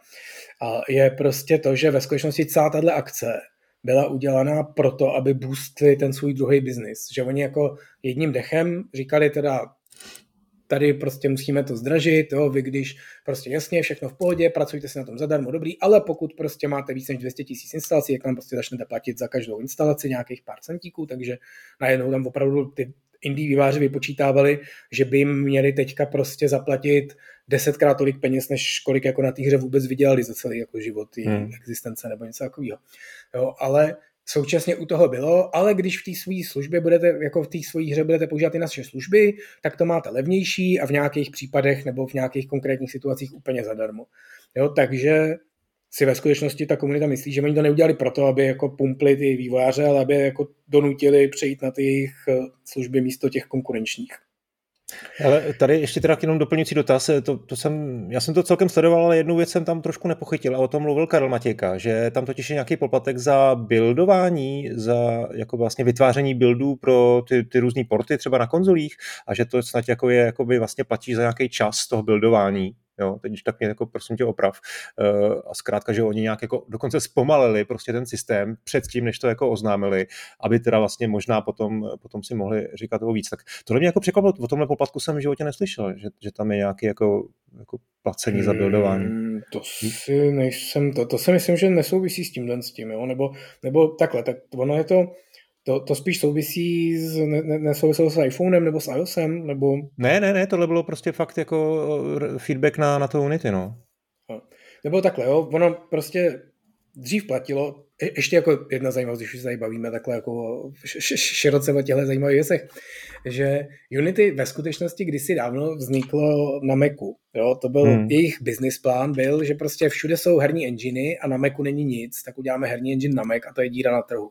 a je prostě to, že ve skutečnosti celá tahle akce byla udělaná proto, aby boostli ten svůj druhý biznis. Že oni jako jedním dechem říkali teda, tady prostě musíme to zdražit, jo, vy když prostě jasně, všechno v pohodě, pracujte si na tom zadarmo, dobrý, ale pokud prostě máte více než 200 tisíc instalací, jak tam prostě začnete platit za každou instalaci nějakých pár centíků, takže najednou tam opravdu ty indie výváři vypočítávali, že by jim měli teďka prostě zaplatit desetkrát tolik peněz, než kolik jako na té hře vůbec vydělali za celý jako život, hmm. existence nebo něco takového. Jo, ale současně u toho bylo, ale když v té své službě budete, jako v té své hře budete používat i naše služby, tak to máte levnější a v nějakých případech nebo v nějakých konkrétních situacích úplně zadarmo. Jo, takže si ve skutečnosti ta komunita myslí, že oni to neudělali proto, aby jako pumpli ty vývojáře, ale aby jako donutili přejít na ty jejich eh, služby místo těch konkurenčních. Ale tady ještě teda jenom doplňující dotaz, to, to jsem, já jsem to celkem sledoval, ale jednu věc jsem tam trošku nepochytil a o tom mluvil Karel Matějka, že tam totiž je nějaký poplatek za buildování, za jako vlastně vytváření buildů pro ty, ty různé porty třeba na konzolích a že to snad jako je, jako by vlastně platí za nějaký čas toho buildování jo, teď tak mě jako prosím tě oprav. Uh, a zkrátka, že oni nějak jako dokonce zpomalili prostě ten systém předtím, než to jako oznámili, aby teda vlastně možná potom, potom si mohli říkat toho víc. Tak tohle mě jako překvapilo, o tomhle poplatku jsem v životě neslyšel, že, že tam je nějaký jako, jako placení za buildování. Hmm, to si nejsem, to, to si myslím, že nesouvisí s tímhle s tím, jo? Nebo, nebo takhle, tak ono je to, to, to spíš souvisí s, ne, ne, nesouviselo s iPhonem nebo s iOSem, nebo... Ne, ne, ne, tohle bylo prostě fakt jako feedback na, na to Unity, no. Nebo takhle, jo, ono prostě dřív platilo, je, ještě jako jedna zajímavost, když se tady bavíme takhle jako široce o těchto zajímavých věcech, že Unity ve skutečnosti kdysi dávno vzniklo na Macu. Jo? To byl hmm. jejich business plán, byl, že prostě všude jsou herní enginy a na Macu není nic, tak uděláme herní engine na Mac a to je díra na trhu.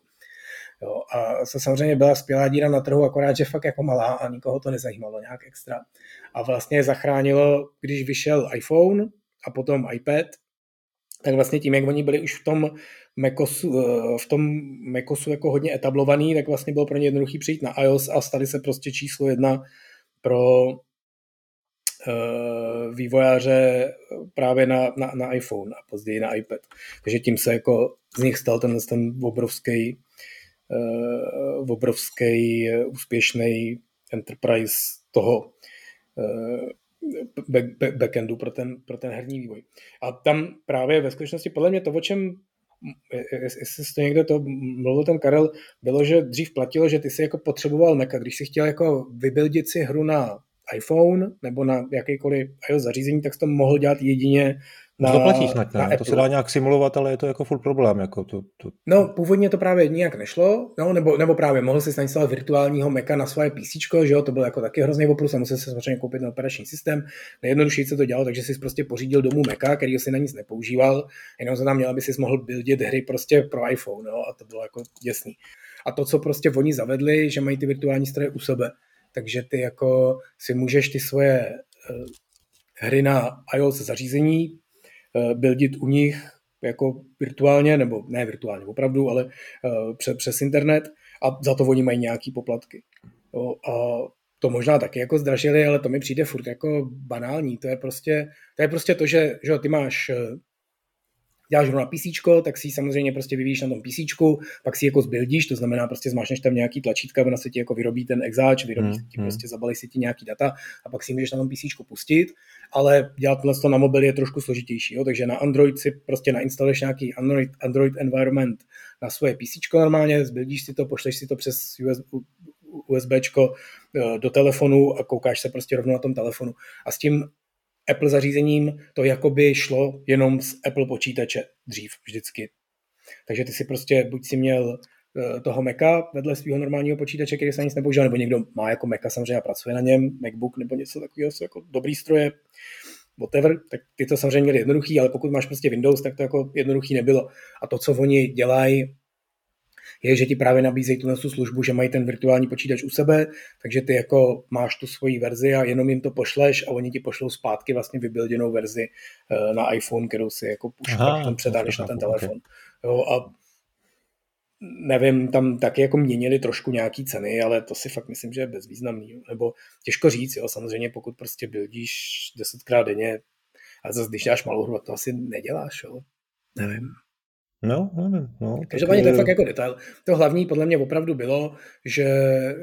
Jo, a to samozřejmě byla skvělá díra na trhu, akorát, že fakt jako malá a nikoho to nezajímalo nějak extra. A vlastně zachránilo, když vyšel iPhone a potom iPad, tak vlastně tím, jak oni byli už v tom Macosu, v tom Macosu jako hodně etablovaný, tak vlastně bylo pro ně jednoduchý přijít na iOS a stali se prostě číslo jedna pro uh, vývojáře právě na, na, na iPhone a později na iPad. Takže tím se jako z nich stal ten, ten obrovský obrovský úspěšný enterprise toho back, back, backendu pro ten, pro ten herní vývoj. A tam právě ve skutečnosti podle mě to, o čem jestli to někdo to mluvil ten Karel, bylo, že dřív platilo, že ty si jako potřeboval Maca, když si chtěl jako vybildit si hru na iPhone nebo na jakýkoliv zařízení, tak jsi to mohl dělat jedině na, to platí snad, ne? To se dá nějak simulovat, ale je to jako full problém. Jako to, to... No, původně to právě nijak nešlo, no, nebo, nebo právě mohl si nainstalovat virtuálního Maca na svoje PC, že jo, to byl jako taky hrozný oprus a musel se samozřejmě koupit na operační systém. Nejjednodušeji se to dělalo, takže si prostě pořídil domů Maca, který si na nic nepoužíval, jenom se tam měl, aby si mohl buildit hry prostě pro iPhone, no, a to bylo jako děsný. A to, co prostě oni zavedli, že mají ty virtuální stroje u sebe, takže ty jako si můžeš ty svoje uh, hry na iOS zařízení Eh, buildit u nich jako virtuálně, nebo ne virtuálně opravdu, ale uh, přes, přes internet a za to oni mají nějaký poplatky. Jo, a to možná taky jako zdražili, ale to mi přijde furt jako banální. To je prostě to, je prostě to že, že ty máš eh, děláš hru na PC, tak si ji samozřejmě prostě vyvíjíš na tom PC, pak si jako zbuildíš, to znamená prostě zmášneš tam nějaký tlačítka, ona se ti jako vyrobí ten exáč, vyrobí hmm, se ti hmm. prostě, zabalí si ti nějaký data a pak si ji můžeš na tom PC pustit, ale dělat to na mobil je trošku složitější, jo? takže na Android si prostě nainstaluješ nějaký Android, Android environment na svoje PC normálně, zbuildíš si to, pošleš si to přes USB, USBčko eh, do telefonu a koukáš se prostě rovnou na tom telefonu. A s tím Apple zařízením to jakoby šlo jenom z Apple počítače dřív vždycky. Takže ty si prostě buď si měl eh, toho Maca vedle svého normálního počítače, který se nic nepoužíval, nebo někdo má jako Maca samozřejmě a pracuje na něm, MacBook nebo něco takového, jsou jako dobrý stroje, whatever, tak ty to samozřejmě měli jednoduchý, ale pokud máš prostě Windows, tak to jako jednoduchý nebylo. A to, co oni dělají je, že ti právě nabízejí tu službu, že mají ten virtuální počítač u sebe, takže ty jako máš tu svoji verzi a jenom jim to pošleš a oni ti pošlou zpátky vlastně vybilděnou verzi eh, na iPhone, kterou si jako už předáš na ten telefon. Okay. Jo, a nevím, tam taky jako měnili trošku nějaký ceny, ale to si fakt myslím, že je bezvýznamný. Nebo těžko říct, jo, samozřejmě pokud prostě bildíš desetkrát denně a zase když dáš malou hru, to asi neděláš, jo. Nevím. No, nevím. No, Každopádně to je fakt jako detail. To hlavní podle mě opravdu bylo, že,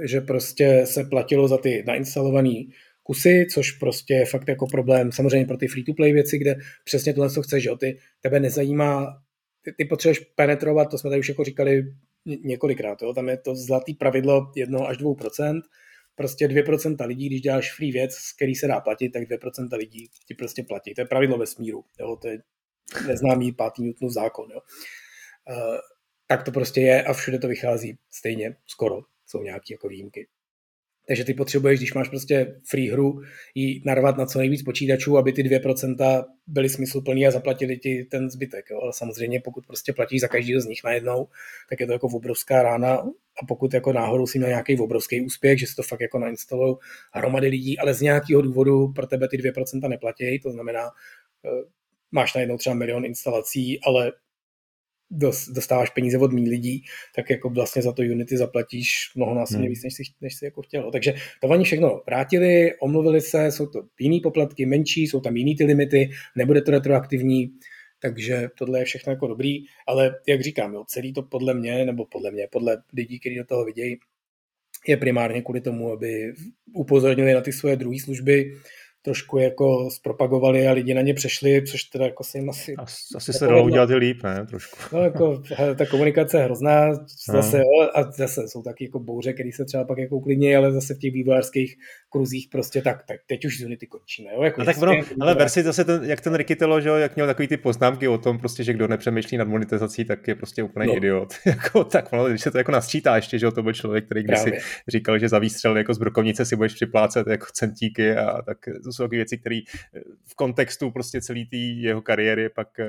že prostě se platilo za ty nainstalované kusy, což prostě je fakt jako problém samozřejmě pro ty free-to-play věci, kde přesně tohle, co chceš, že ty, tebe nezajímá, ty, ty potřebuješ penetrovat, to jsme tady už jako říkali několikrát, jo? tam je to zlatý pravidlo 1 až 2%, prostě 2% lidí, když děláš free věc, z který se dá platit, tak 2% lidí ti prostě platí. To je pravidlo vesmíru. Jo? To je neznámý pátý Newtonův zákon. Jo. Uh, tak to prostě je a všude to vychází stejně, skoro, jsou nějaké jako výjimky. Takže ty potřebuješ, když máš prostě free hru, ji narvat na co nejvíc počítačů, aby ty 2% byly smysluplný a zaplatili ti ten zbytek. Jo. Ale samozřejmě pokud prostě platíš za každého z nich najednou, tak je to jako obrovská rána a pokud jako náhodou si měl nějaký obrovský úspěch, že si to fakt jako nainstalují hromady lidí, ale z nějakého důvodu pro tebe ty 2% neplatí, to znamená, eh, máš najednou třeba milion instalací, ale dostáváš peníze od mý lidí, tak jako vlastně za to Unity zaplatíš mnohonásobně hmm. víc, než si, než si jako chtěl. Takže to oni všechno vrátili, omluvili se, jsou to jiný poplatky, menší, jsou tam jiný ty limity, nebude to retroaktivní, takže tohle je všechno jako dobrý, ale jak říkám, jo, celý to podle mě, nebo podle mě, podle lidí, kteří do toho vidějí, je primárně kvůli tomu, aby upozornili na ty svoje druhé služby, trošku jako zpropagovali a lidi na ně přešli, což teda jako se jim asi... Asi se dalo udělat i líp, ne? Trošku. No jako ta komunikace je hrozná, zase, no. jo, a zase jsou taky jako bouře, které se třeba pak jako uklidní, ale zase v těch vývojářských kruzích prostě tak, tak teď už z Unity končíme. Jo? Jako no tak ono, ale ver si zase ten, jak ten Rikitelo, že jak měl takový ty poznámky o tom, prostě, že kdo nepřemýšlí nad monetizací, tak je prostě úplně no. idiot. jako, tak ono, když se to jako nasčítá ještě, že to byl člověk, který kdysi říkal, že za výstřel jako z brokovnice si budeš připlácet jako centíky a tak to jsou takové věci, které eh, v kontextu prostě celý té jeho kariéry pak eh,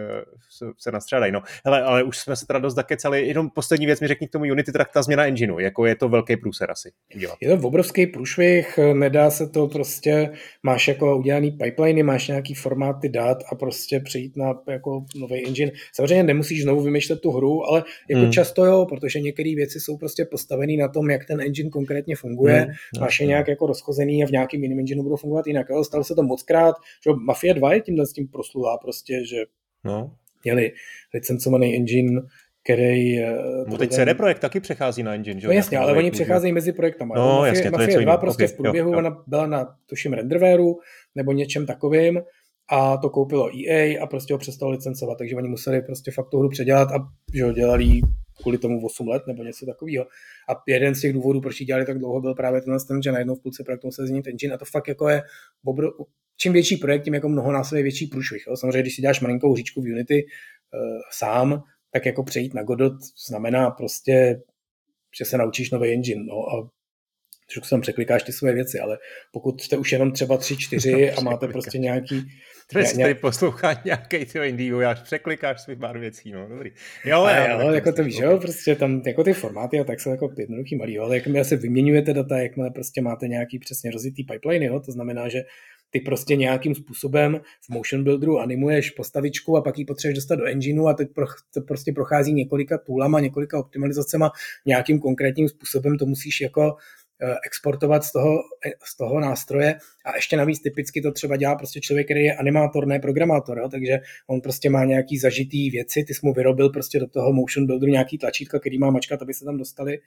se nastřádají. No, hele, ale už jsme se teda dost zakecali. Jenom poslední věc mi řekni k tomu Unity, teda ta změna engineu, jako je to velký průser asi udělat. Je to obrovský průšvih, nedá se to prostě, máš jako udělaný pipeliny, máš nějaký formáty dat a prostě přejít na jako nový engine. Samozřejmě nemusíš znovu vymýšlet tu hru, ale jako hmm. často jo, protože některé věci jsou prostě postavené na tom, jak ten engine konkrétně funguje, hmm. máš je nějak jako rozchozený a v nějakém jiném engineu budou fungovat jinak. Jo? Stalo se to moc krát, že Mafia 2 je tímhle s tím proslula prostě, že no. měli licencovaný engine, který... No teď CD Projekt taky přechází na engine, že No jasně, ale oni přecházejí mezi projektama. No, Mafia, jasně, to Mafia je 2 prostě okay, v průběhu, jo, jo. ona byla na, tuším, renderwareu nebo něčem takovým a to koupilo EA a prostě ho přestalo licencovat, takže oni museli prostě fakt tu hru předělat a že ho dělali kvůli tomu 8 let nebo něco takového. A jeden z těch důvodů, proč ji dělali tak dlouho, byl právě ten, ten že najednou v půlce projektu musel změnit engine a to fakt jako je obro... čím větší projekt, tím jako mnohonásobně větší průšvih. Jo? Samozřejmě, když si děláš malinkou hříčku v Unity uh, sám, tak jako přejít na Godot znamená prostě, že se naučíš nový engine. No, a trošku tam překlikáš ty své věci, ale pokud jste už jenom třeba tři, čtyři a máte prostě nějaký... Teď si tady poslouchá nějaký ty indie vývojář, překlikáš svých pár věcí, no, dobrý. Jo, a jo, jo jako to víš, jo, prostě tam jako ty formáty a tak jsou jako jednoduchý malý, jo, ale jakmile se vyměňujete data, jakmile prostě máte nějaký přesně rozitý pipeline, jo, to znamená, že ty prostě nějakým způsobem v motion builderu animuješ postavičku a pak ji potřebuješ dostat do engineu a teď pro, to prostě prochází několika toolama, několika optimalizacema nějakým konkrétním způsobem, to musíš jako exportovat z toho, z toho nástroje. A ještě navíc typicky to třeba dělá prostě člověk, který je animátor, ne programátor, jo? takže on prostě má nějaký zažitý věci, ty jsi mu vyrobil prostě do toho motion builderu nějaký tlačítka, který má mačkat, aby se tam dostali.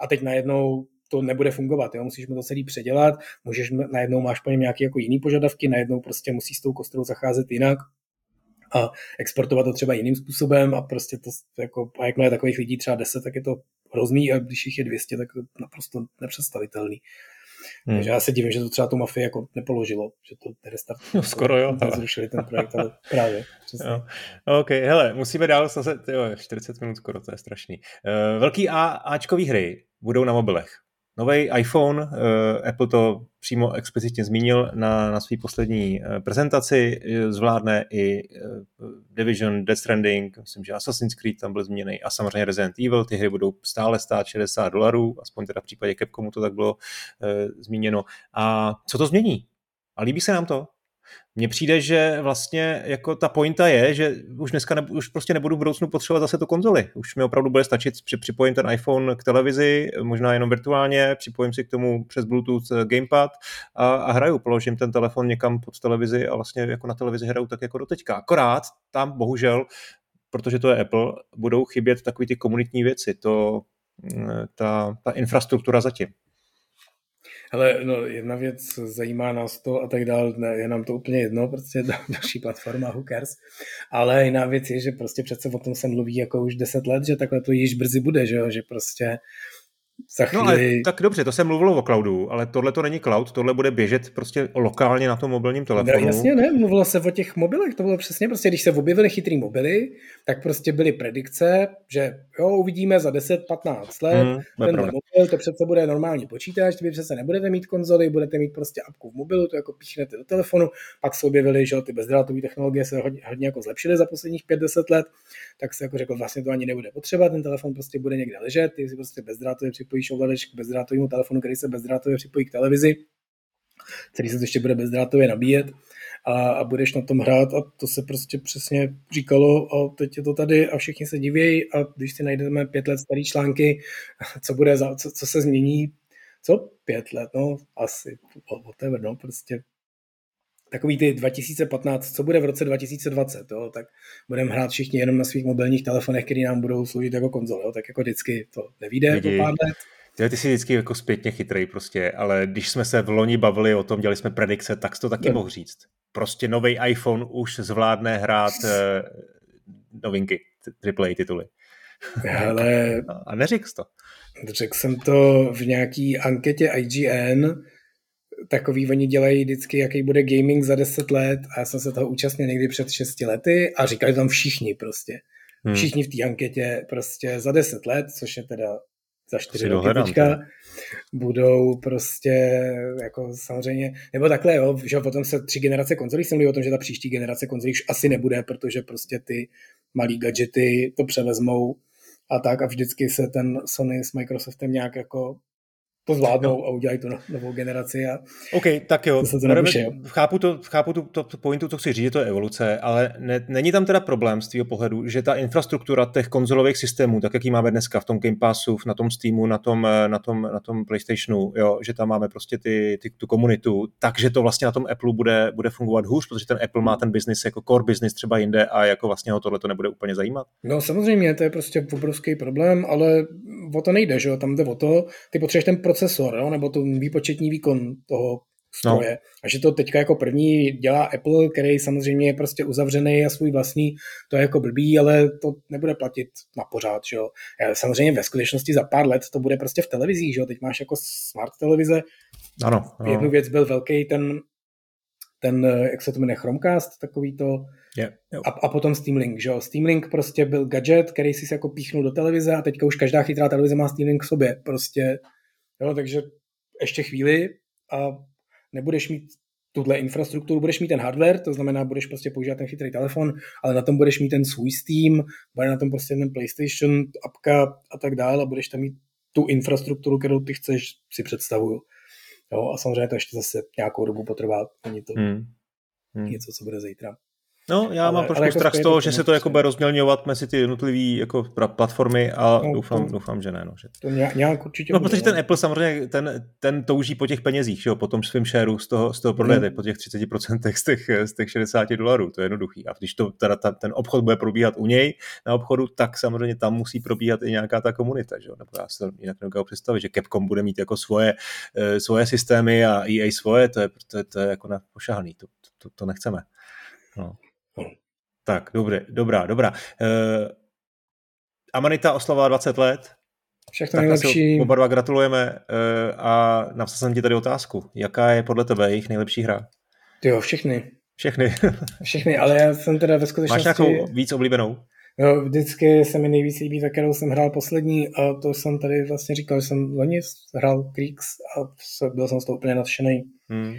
A teď najednou to nebude fungovat, jo? musíš mu to celý předělat, můžeš, najednou máš po něm nějaké jako jiný požadavky, najednou prostě musíš s tou kostrou zacházet jinak a exportovat to třeba jiným způsobem a prostě to jako, a jakmile je takových lidí třeba 10, tak je to hrozný a když jich je 200, tak to naprosto nepředstavitelný. Hmm. Takže já se divím, že to třeba tu mafii jako nepoložilo, že to restartovalo. No, skoro jo. Ale... Zrušili ten projekt, ale právě. Přesně. Jo. OK, hele, musíme dál zase, jo, 40 minut skoro, to je strašný. Uh, velký A, Ačkový hry budou na mobilech. Nový iPhone, uh, Apple to přímo explicitně zmínil na, na své poslední uh, prezentaci, zvládne i Division, Death Stranding, myslím, že Assassin's Creed tam byl zmíněný a samozřejmě Resident Evil, ty hry budou stále stát 60 dolarů, aspoň teda v případě Capcomu to tak bylo zmíněno. A co to změní? A líbí se nám to? Mně přijde, že vlastně jako ta pointa je, že už dneska ne, už prostě nebudu v budoucnu potřebovat zase tu konzoli. Už mi opravdu bude stačit při, připojím ten iPhone k televizi, možná jenom virtuálně, připojím si k tomu přes Bluetooth gamepad a, a hraju, položím ten telefon někam pod televizi a vlastně jako na televizi hraju tak jako doteďka. Akorát tam bohužel, protože to je Apple, budou chybět takové ty komunitní věci, to, ta, ta infrastruktura zatím. Ale no, jedna věc, zajímá nás to a tak dál, ne, je nám to úplně jedno, prostě další platforma, who cares. Ale jiná věc je, že prostě přece o tom se mluví jako už deset let, že takhle to již brzy bude, že jo, že prostě za chvíli... No ale tak dobře, to se mluvilo o cloudu, ale tohle to není cloud, tohle bude běžet prostě lokálně na tom mobilním telefonu. No, jasně ne, mluvilo se o těch mobilech, to bylo přesně prostě, když se objevily chytrý mobily, tak prostě byly predikce, že jo, uvidíme za 10-15 let, hmm, ten mobil, to přece bude normální počítač, vy přece nebudete mít konzoli, budete mít prostě apku v mobilu, to jako píchnete do telefonu, pak se objevily, že ty bezdrátové technologie se hodně, hodně jako zlepšily za posledních 5-10 let, tak se jako řekl, vlastně to ani nebude potřeba, ten telefon prostě bude někde ležet, ty si prostě bezdrátově připojíš ovladač k bezdrátovému telefonu, který se bezdrátově připojí k televizi, který se to ještě bude bezdrátově nabíjet a, a budeš na tom hrát a to se prostě přesně říkalo a teď je to tady a všichni se divějí a když si najdeme pět let starý články, co bude za, co, co se změní, co? Pět let, no asi, whatever, no prostě takový ty 2015, co bude v roce 2020, jo, tak budeme hrát všichni jenom na svých mobilních telefonech, které nám budou sloužit jako konzole, jo, tak jako vždycky to nevíde po pár let. Ty, ty jsi vždycky jako zpětně chytrý prostě, ale když jsme se v loni bavili o tom, dělali jsme predikce, tak to taky no. mohl říct. Prostě nový iPhone už zvládne hrát uh, novinky, AAA tituly. Ale... A neřekl jsi to. Řekl jsem to v nějaký anketě IGN, takový oni dělají vždycky, jaký bude gaming za 10 let a já jsem se toho účastnil někdy před 6 lety a říkali tam všichni prostě. Hmm. Všichni v té anketě prostě za 10 let, což je teda za 4 roky teďka, budou prostě jako samozřejmě, nebo takhle jo, že potom se tři generace konzolí se mluví o tom, že ta příští generace konzolí už asi nebude, protože prostě ty malý gadgety to převezmou a tak a vždycky se ten Sony s Microsoftem nějak jako to zvládnou no. a udělají tu no, novou generaci. A OK, tak jo. To nebuše, jo. Chápu, to, chápu tu, to, to pointu, co chci říct, je to evoluce, ale ne, není tam teda problém z tvého pohledu, že ta infrastruktura těch konzolových systémů, tak jak ji máme dneska v tom Game Passu, na tom Steamu, na tom, na tom, na tom PlayStationu, jo, že tam máme prostě ty, ty, tu komunitu, takže to vlastně na tom Apple bude, bude fungovat hůř, protože ten Apple má ten business jako core business třeba jinde a jako vlastně ho tohle to nebude úplně zajímat. No samozřejmě, to je prostě obrovský problém, ale o to nejde, že jo, tam jde o to, ty potřebuješ ten procesor, jo, nebo tu výpočetní výkon toho stroje. No. A že to teďka jako první dělá Apple, který samozřejmě je prostě uzavřený a svůj vlastní, to je jako blbý, ale to nebude platit na pořád, že jo. Samozřejmě ve skutečnosti za pár let to bude prostě v televizích, že jo. Teď máš jako smart televize. Ano. ano. Jednu věc byl velký ten, ten, jak se to jmenuje, Chromecast, takový to, Yeah, a, a potom Steam Link, že jo. Steam Link prostě byl gadget, který si jako píchnul do televize a teďka už každá chytrá televize má Steam Link v sobě. Prostě, jo, takže ještě chvíli a nebudeš mít tuhle infrastrukturu, budeš mít ten hardware, to znamená, budeš prostě používat ten chytrý telefon, ale na tom budeš mít ten svůj Steam, bude na tom prostě ten PlayStation, apka a tak dále a budeš tam mít tu infrastrukturu, kterou ty chceš, si představuju. Jo, a samozřejmě to ještě zase nějakou dobu potrvá, není to hmm. Hmm. něco, co bude zítra. No, já ale, mám trošku jako strach z toho, že se to jako bude rozmělňovat mezi ty jednotlivé jako platformy a no, doufám, to, doufám, že ne. No, že... To nějak určitě No, protože ten no. Apple samozřejmě, ten, ten touží po těch penězích, že jo, po tom svém shareu z toho, z toho prodeje, hmm. po těch 30% z těch, z těch 60 dolarů, to je jednoduchý. A když to, teda ta, ten obchod bude probíhat u něj na obchodu, tak samozřejmě tam musí probíhat i nějaká ta komunita, že jo. Nebo já si to jinak nedokážu představit, že Capcom bude mít jako svoje, eh, svoje systémy a EA svoje, to je, to je, to je jako na pošahaný, to, to, to nechceme. No. Tak, dobré, dobrá, dobrá. Uh, Amanita oslavovala 20 let. Všechno tak nejlepší. Oba dva gratulujeme uh, a napsal jsem ti tady otázku. Jaká je podle tebe jejich nejlepší hra? Jo, všechny. Všechny. všechny, ale já jsem teda ve skutečnosti... Máš nějakou víc oblíbenou? Jo, vždycky se mi nejvíc líbí, za kterou jsem hrál poslední a to jsem tady vlastně říkal, že jsem loni hrál Creeks a byl jsem z toho úplně nadšený. Hmm.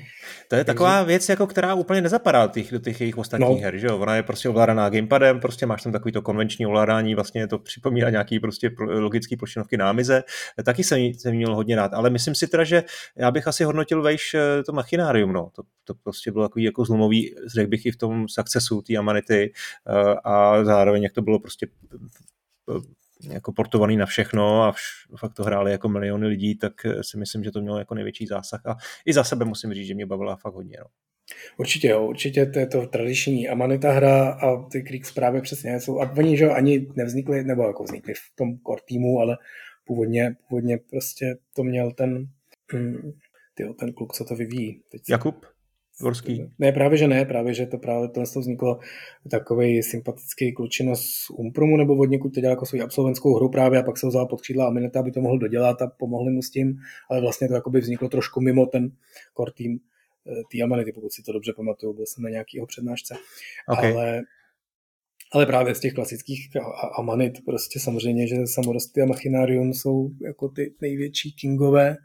To je taková věc, jako, která úplně nezapadá do těch, do těch jejich ostatních no. her, že jo? Ona je prostě ovládaná gamepadem, prostě máš tam takový to konvenční ovládání, vlastně to připomíná nějaký prostě logický plošinovky námize. Taky jsem, jsem měl hodně rád, ale myslím si teda, že já bych asi hodnotil vejš eh, to machinárium, no. To, to prostě bylo takový jako zlomový, řekl bych i v tom successu té Amanity eh, a zároveň jak to bylo prostě jako portovaný na všechno a vš, fakt to hráli jako miliony lidí, tak eh, si myslím, že to mělo jako největší zásah a i za sebe musím říct, že mě bavila fakt hodně. No. Určitě jo, určitě to je to tradiční Amanita hra a ty Creeks právě přesně jsou, a oni že ani nevznikli, nebo jako vznikli v tom core týmu, ale původně, původně prostě to měl ten, mm, tyjo, ten kluk, co to vyvíjí. Teď Jakub? Gorský. Ne, právě že ne, právě že to právě to vzniklo takový sympatický klučino z Umpromu, nebo od někud to dělal jako svou absolventskou hru právě a pak se ho vzal pod křídla Amineta, aby to mohl dodělat a pomohli mu s tím, ale vlastně to jakoby vzniklo trošku mimo ten core team eh, tý Amanity, pokud si to dobře pamatuju, byl jsem na nějakého přednášce. Okay. Ale, ale právě z těch klasických Amanit prostě samozřejmě, že samorosty a Machinarium jsou jako ty největší kingové,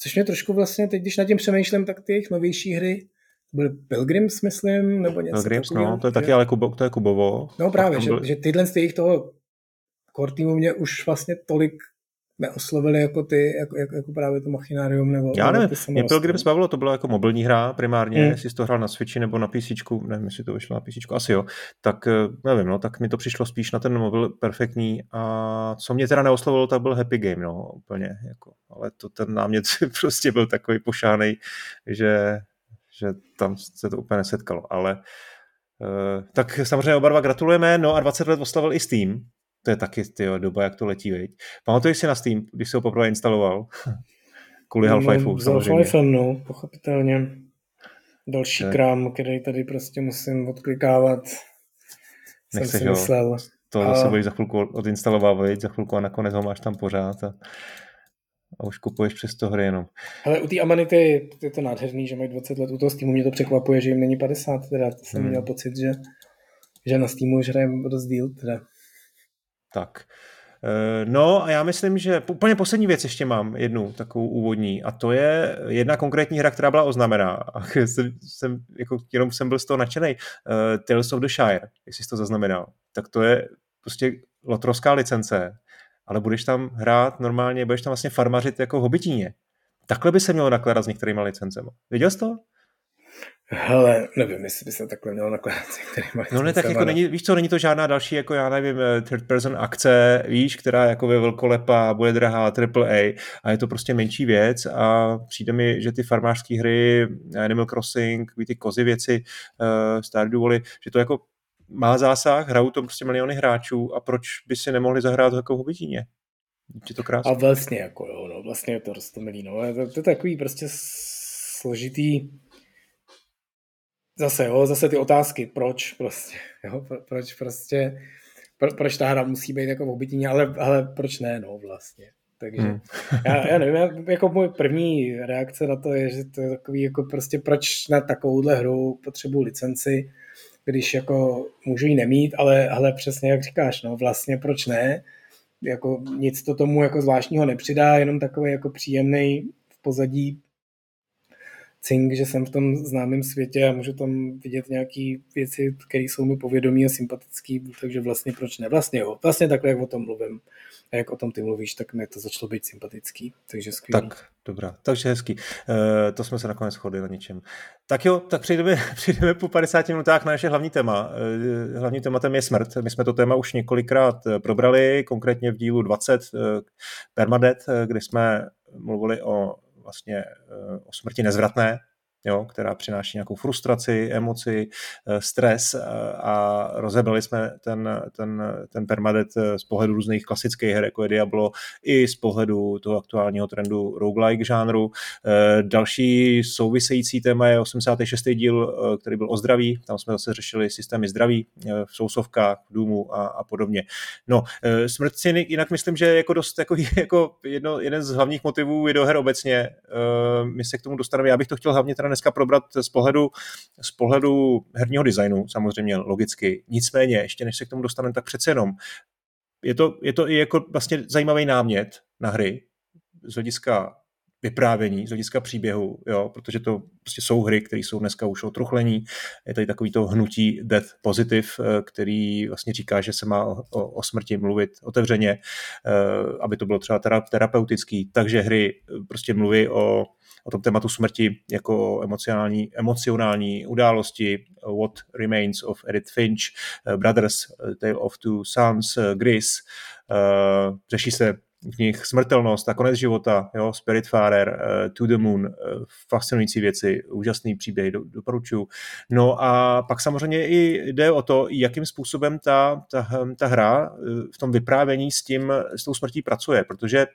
což mě trošku vlastně, teď když nad tím přemýšlím, tak ty jejich novější hry byly Pilgrims, myslím, nebo něco Pilgrims, takového. no, to je taky ale Kubo, to je Kubovo. No právě, že, byl... že tyhle z těch toho core týmu mě už vlastně tolik neoslovili jako ty, jako, jako, jako právě to Machinarium nebo... Já nevím, mě Pilgrims bavilo, to byla jako mobilní hra primárně, hmm. jestli jsi to hrál na Switchi nebo na PC, nevím, jestli to vyšlo na PC, asi jo, tak eh, nevím, no, tak mi to přišlo spíš na ten mobil perfektní a co mě teda neoslovilo, tak byl Happy Game, no, úplně, jako, ale to ten námět prostě byl takový pošánej, že že tam se to úplně nesetkalo, ale uh, tak samozřejmě oba dva gratulujeme, no a 20 let oslavil i Steam, to je taky tyjo, doba, jak to letí, viď? Pamatuješ si na Steam, když se ho poprvé instaloval? Kvůli no, Half-Lifeu, no, samozřejmě. Half-Life, no, pochopitelně. Další je. krám, který tady prostě musím odklikávat. Nechceš jsem si myslel. To a... zase budeš za chvilku odinstalovat, za chvilku a nakonec ho máš tam pořád. A a už kupuješ přes to hry jenom. Ale u té Amanity je to nádherný, že mají 20 let u toho Steamu. Mě to překvapuje, že jim není 50. Teda jsem hmm. měl pocit, že, že na Steamu už hrajeme dost díl. Teda. Tak. Eh, no a já myslím, že úplně poslední věc ještě mám, jednu takovou úvodní, a to je jedna konkrétní hra, která byla oznamená. A jsem, jsem, jako, jenom jsem byl z toho nadšený. Uh, Tales of the Shire, jestli jsi to zaznamenal. Tak to je prostě lotrovská licence, ale budeš tam hrát normálně, budeš tam vlastně farmařit jako hobitíně. Takhle by se mělo nakládat s některými licencemi. Viděl jsi to? Hele, nevím, jestli by se takhle mělo nakládat s některými No ne, tak jako není, víš co, není to žádná další, jako já nevím, eh, third person akce, víš, která jako ve velkolepá, bude drahá AAA a je to prostě menší věc a přijde mi, že ty farmářské hry, Animal Crossing, ty kozy věci, uh, Stardew Valley, že to jako zásah, hrajou to prostě miliony hráčů a proč by si nemohli zahrát jako hobitíně? Je to krásné. A vlastně jako jo, no, vlastně je to rostomilý, no, to, to, je takový prostě složitý, zase, jo, zase ty otázky, proč prostě, jo, proč prostě, pro, proč ta hra musí být jako v obytině, ale, ale proč ne, no, vlastně. Takže hmm. já, já nevím, já, jako můj první reakce na to je, že to je takový jako prostě proč na takovouhle hru potřebuji licenci, když jako můžu ji nemít, ale, ale přesně jak říkáš, no vlastně proč ne, jako nic to tomu jako zvláštního nepřidá, jenom takový jako příjemný v pozadí cink, že jsem v tom známém světě a můžu tam vidět nějaké věci, které jsou mi povědomí a sympatické, takže vlastně proč ne? Vlastně jo, vlastně takhle, jak o tom mluvím a jak o tom ty mluvíš, tak mi to začalo být sympatický, takže skvělý. Tak, dobrá, takže hezký. E, to jsme se nakonec shodli na něčem. Tak jo, tak přejdeme, přejdeme po 50 minutách na naše hlavní téma. E, hlavním tématem je smrt. My jsme to téma už několikrát eh, probrali, konkrétně v dílu 20 e, Permadet, kde jsme mluvili o vlastně o smrti nezvratné, jo, která přináší nějakou frustraci, emoci, eh, stres eh, a rozebrali jsme ten, ten, ten permadet eh, z pohledu různých klasických her, jako je Diablo, i z pohledu toho aktuálního trendu roguelike žánru. Další související téma je 86. díl, který byl o zdraví, tam jsme zase řešili systémy zdraví v sousovkách, v důmu a, a podobně. No, smrt si jinak myslím, že jako dost jako, jako jedno, jeden z hlavních motivů videoher obecně. My se k tomu dostaneme, já bych to chtěl hlavně teda dneska probrat z pohledu, z pohledu herního designu, samozřejmě logicky. Nicméně, ještě než se k tomu dostaneme, tak přece jenom je to, je to i jako vlastně zajímavý námět na hry z hlediska vyprávění, z hlediska příběhu, jo, protože to prostě jsou hry, které jsou dneska už o truchlení. Je tady takový to hnutí Death Positive, eh, který vlastně říká, že se má o, o smrti mluvit otevřeně, eh, aby to bylo třeba terapeutický, takže hry eh, prostě mluví o o tom tématu smrti jako emocionální, emocionální události What Remains of Edith Finch, eh, Brothers, eh, Tale of Two Sons, eh, Gris, řeší se v nich smrtelnost a konec života, jo, Spiritfarer, To the Moon, fascinující věci, úžasný příběh, do, doporučuju. No a pak samozřejmě i jde o to, jakým způsobem ta, ta, ta hra v tom vyprávění s tím, s tou smrtí pracuje, protože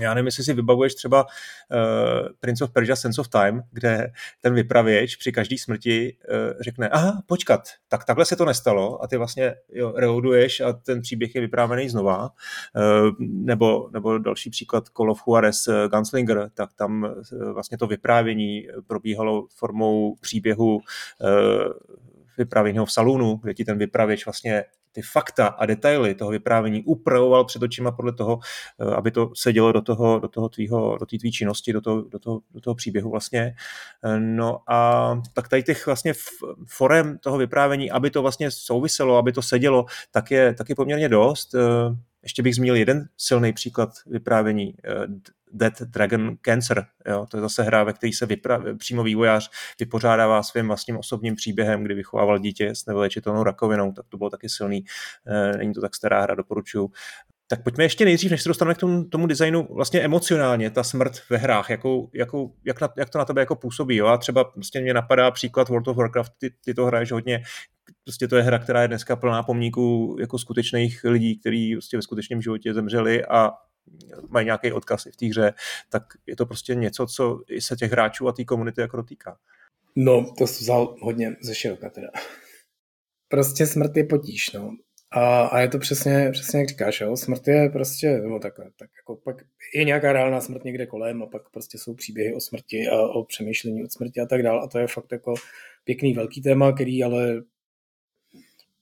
já nevím, jestli si vybavuješ třeba uh, Prince of Persia Sense of Time, kde ten vypravěč při každé smrti uh, řekne, aha, počkat, tak takhle se to nestalo a ty vlastně jo, reloaduješ a ten příběh je vyprávěný znova. Uh, nebo, nebo další příklad Call of Juarez Gunslinger, tak tam uh, vlastně to vyprávění probíhalo formou příběhu uh, vyprávěného v salonu, kde ti ten vypravěč vlastně ty fakta a detaily toho vyprávění upravoval před očima podle toho, eh, aby to sedělo do toho, do toho tvýho, do té tvý činnosti, do toho, do, toho, do toho příběhu vlastně. Eh, no a tak tady těch vlastně forem toho vyprávění, aby to vlastně souviselo, aby to sedělo, tak je, tak je poměrně dost. Eh, ještě bych zmínil jeden silný příklad vyprávění Dead Dragon Cancer. Jo? To je zase hra, ve které se vypra- přímo vývojář vypořádává svým vlastním osobním příběhem, kdy vychovával dítě s nevylečitelnou rakovinou, tak to bylo taky silný. E, není to tak stará hra, doporučuju. Tak pojďme ještě nejdřív, než se dostaneme k tomu, tomu designu, vlastně emocionálně, ta smrt ve hrách, jakou, jakou, jak, na, jak to na tebe jako působí. Jo? A třeba prostě mě napadá příklad World of Warcraft, ty, ty to hraješ hodně, prostě to je hra, která je dneska plná pomníků jako skutečných lidí, kteří prostě ve skutečném životě zemřeli a mají nějaký odkaz i v té hře, tak je to prostě něco, co se těch hráčů a té komunity jako dotýká. No, to vzal hodně ze široka teda. Prostě smrt je potíž, no. A, a je to přesně, přesně jak říkáš, jo? smrt je prostě, no tak, tak jako pak je nějaká reálná smrt někde kolem a pak prostě jsou příběhy o smrti a o přemýšlení o smrti a tak dále a to je fakt jako pěkný velký téma, který ale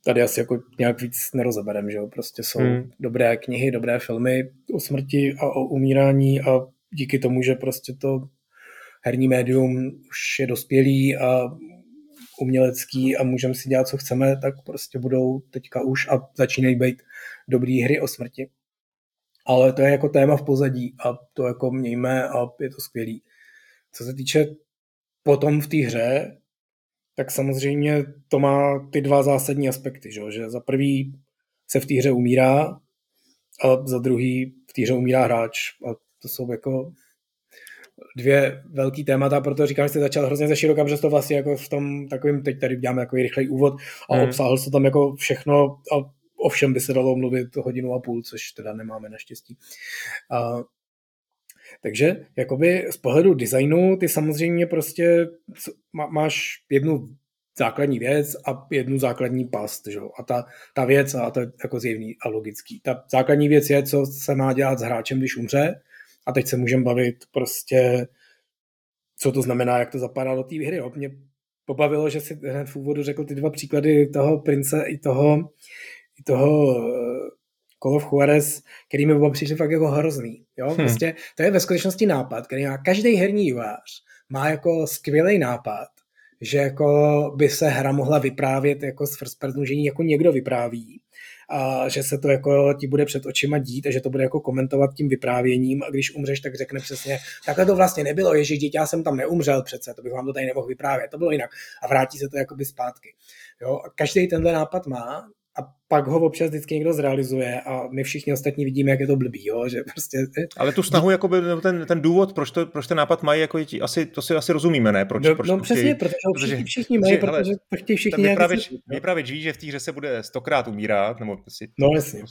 tady asi jako nějak víc nerozeberem, že jo, prostě jsou hmm. dobré knihy, dobré filmy o smrti a o umírání a díky tomu, že prostě to herní médium už je dospělý a umělecký a můžeme si dělat, co chceme, tak prostě budou teďka už a začínají být dobrý hry o smrti. Ale to je jako téma v pozadí a to jako mějme a je to skvělý. Co se týče potom v té hře, tak samozřejmě to má ty dva zásadní aspekty, že, že za prvý se v té hře umírá a za druhý v té hře umírá hráč a to jsou jako dvě velký témata, proto říkám, že jste začal hrozně ze široka, protože to vlastně jako v tom takovým, teď tady děláme takový rychlej úvod a hmm. obsáhl se tam jako všechno a o všem by se dalo mluvit hodinu a půl, což teda nemáme naštěstí. A, takže jakoby z pohledu designu ty samozřejmě prostě má, máš jednu základní věc a jednu základní past. Že? A ta, ta věc, a to je jako zjevný a logický, ta základní věc je, co se má dělat s hráčem, když umře a teď se můžeme bavit prostě, co to znamená, jak to zapadá do té hry. Jo? Mě pobavilo, že si hned v úvodu řekl ty dva příklady toho prince i toho, i toho Call of Juarez, který mi přišli fakt jako hrozný. Jo? Hmm. Prostě to je ve skutečnosti nápad, který má každý herní vývář, má jako skvělý nápad, že jako by se hra mohla vyprávět jako z first person, že jako někdo vypráví a že se to jako ti bude před očima dít a že to bude jako komentovat tím vyprávěním a když umřeš, tak řekne přesně, takhle to vlastně nebylo, ježiš, dítě, já jsem tam neumřel přece, to bych vám to tady nemohl vyprávět, to bylo jinak a vrátí se to jakoby zpátky. Jo? A každý tenhle nápad má a pak ho občas vždycky někdo zrealizuje a my všichni ostatní vidíme, jak je to blbý, jo? že prostě... Ale tu snahu, jakoby, ten, ten důvod, proč, to, proč ten nápad mají, jako asi, to si asi rozumíme, ne? Proč, no, proč no přesně, protože ho všichni, všichni mají, protože, protože to chtějí všichni nějak... Vypravěč ví, že v té hře se bude stokrát umírat, nebo si, no, jasně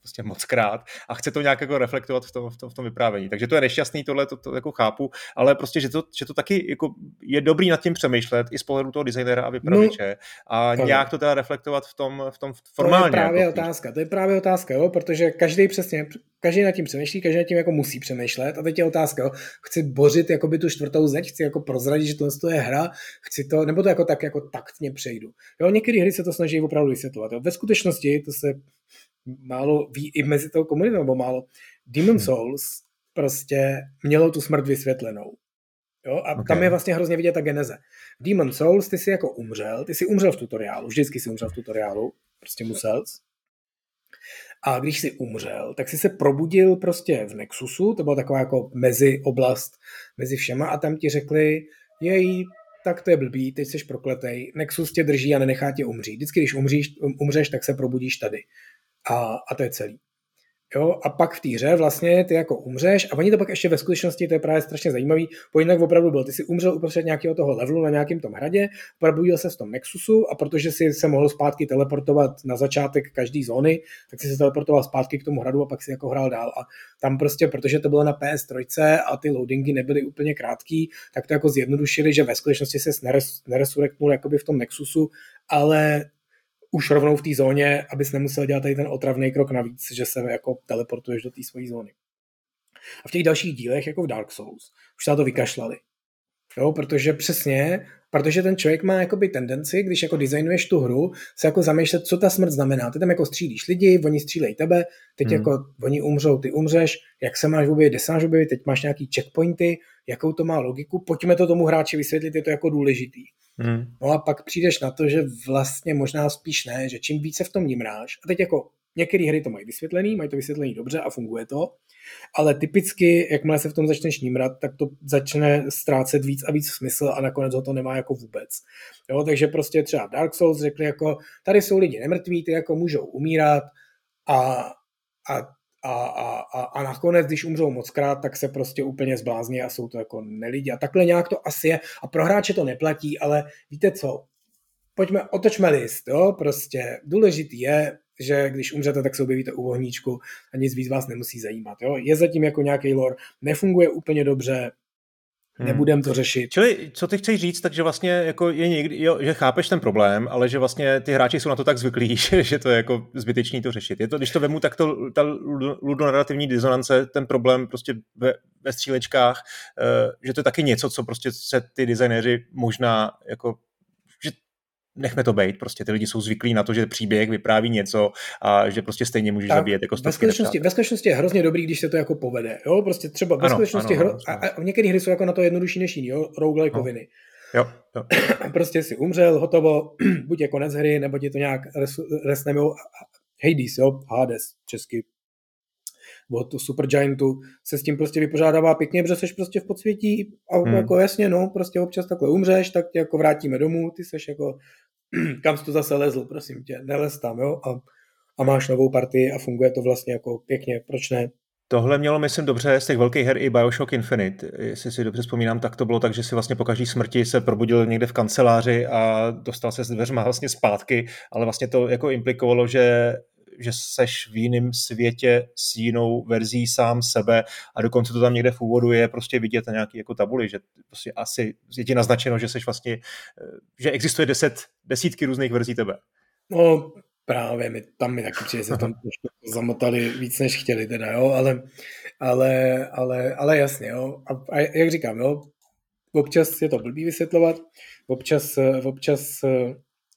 prostě moc krát a chce to nějak jako reflektovat v tom, v tom, v tom vyprávění. Takže to je nešťastný, tohle to, to jako chápu, ale prostě, že to, že to taky jako je dobrý nad tím přemýšlet i z pohledu toho designera a vypravěče no, a to nějak to teda reflektovat v tom, v tom formálně. To je právě jako otázka, to je právě otázka, jo, protože každý přesně, každý nad tím přemýšlí, každý nad tím jako musí přemýšlet a teď je otázka, jo, chci bořit jako by tu čtvrtou zeď, chci jako prozradit, že to je hra, chci to, nebo to jako tak jako taktně přejdu. Jo, některé hry se to snaží opravdu vysvětlovat. Jo. Ve skutečnosti to se málo ví i mezi tou komunitou, nebo málo. Demon hmm. Souls prostě mělo tu smrt vysvětlenou. Jo? A okay. tam je vlastně hrozně vidět ta geneze. Demon Souls, ty si jako umřel, ty si umřel v tutoriálu, vždycky si umřel v tutoriálu, prostě musel. A když si umřel, tak si se probudil prostě v Nexusu, to byla taková jako mezi oblast mezi všema a tam ti řekli, jej, tak to je blbý, teď jsi prokletej, Nexus tě drží a nenechá tě umřít. Vždycky, když umříš, umřeš, tak se probudíš tady a, a to je celý. Jo, a pak v té hře vlastně ty jako umřeš a oni to pak ještě ve skutečnosti, to je právě strašně zajímavý, po jinak opravdu byl, ty si umřel uprostřed nějakého toho levelu na nějakém tom hradě, probudil se v tom Nexusu a protože si se mohl zpátky teleportovat na začátek každé zóny, tak si se teleportoval zpátky k tomu hradu a pak si jako hrál dál a tam prostě, protože to bylo na PS3 a ty loadingy nebyly úplně krátký, tak to jako zjednodušili, že ve skutečnosti se neresurektnul jakoby v tom Nexusu, ale už rovnou v té zóně, abys nemusel dělat tady ten otravný krok navíc, že se jako teleportuješ do té své zóny. A v těch dalších dílech, jako v Dark Souls, už se na to vykašlali. Jo, protože přesně, protože ten člověk má jakoby tendenci, když jako designuješ tu hru, se jako zamýšlet, co ta smrt znamená. Ty tam jako střílíš lidi, oni střílejí tebe, teď hmm. jako oni umřou, ty umřeš, jak se máš objevit, kde se máš objevit, teď máš nějaký checkpointy, jakou to má logiku, pojďme to tomu hráči vysvětlit, je to jako důležitý. Hmm. No a pak přijdeš na to, že vlastně možná spíš ne, že čím více v tom nimráš, a teď jako některé hry to mají vysvětlený, mají to vysvětlený dobře a funguje to, ale typicky, jakmile se v tom začneš nímrat, tak to začne ztrácet víc a víc smysl a nakonec ho to nemá jako vůbec. Jo, takže prostě třeba Dark Souls řekli jako, tady jsou lidi nemrtví, ty jako můžou umírat a, a a, a, a, a nakonec, když umřou moc krát, tak se prostě úplně zblázní a jsou to jako nelidi. A takhle nějak to asi je. A pro hráče to neplatí, ale víte co? Pojďme, otočme list, jo? Prostě důležitý je, že když umřete, tak se objevíte u vohníčku a nic víc vás nemusí zajímat. Jo? Je zatím jako nějaký lore, nefunguje úplně dobře, Hmm. Nebudem to řešit. Čili, co ty chceš říct, takže vlastně jako je někdy, jo, že chápeš ten problém, ale že vlastně ty hráči jsou na to tak zvyklí, že, že to je jako zbytečný to řešit. Je to, když to vemu, tak to, ta ludonarrativní disonance, ten problém prostě ve, ve střílečkách, uh, že to je taky něco, co prostě se ty designéři možná jako nechme to být, prostě ty lidi jsou zvyklí na to, že příběh vypráví něco a že prostě stejně můžeš tak, zabíjet jako ve skutečnosti, ve skutečnosti je hrozně dobrý, když se to jako povede, jo, prostě třeba ve ano, skutečnosti ano, hro, ano, a, a některé hry jsou jako na to jednodušší než jiný, jo, roguelikeoviny. No. Jo, jo. prostě si umřel, hotovo, buď je konec hry, nebo ti to nějak res, resnemou Hades, jo, Hades, česky. od Supergiantu se s tím prostě vypořádává pěkně, protože seš prostě v podsvětí a hmm. jako jasně, no, prostě občas takhle umřeš, tak tě jako vrátíme domů, ty seš jako, kam jsi to zase lezl, prosím tě, nelez tam, jo, a, a máš novou partii a funguje to vlastně jako pěkně, proč ne? Tohle mělo, myslím, dobře z těch velkých her i Bioshock Infinite. Jestli si dobře vzpomínám, tak to bylo tak, že si vlastně po každé smrti se probudil někde v kanceláři a dostal se s dveřma vlastně zpátky, ale vlastně to jako implikovalo, že že seš v jiném světě s jinou verzí sám sebe a dokonce to tam někde v úvodu je prostě vidět na nějaký jako tabuli, že prostě asi je ti naznačeno, že seš vlastně, eh, že existuje deset, desítky různých verzí tebe. No, právě, my, tam mi taky přijde, se tam zamotali víc, než chtěli teda, jo, ale, ale, ale, ale jasně, jo, a, a jak říkám, jo, občas je to blbý vysvětlovat, občas, občas,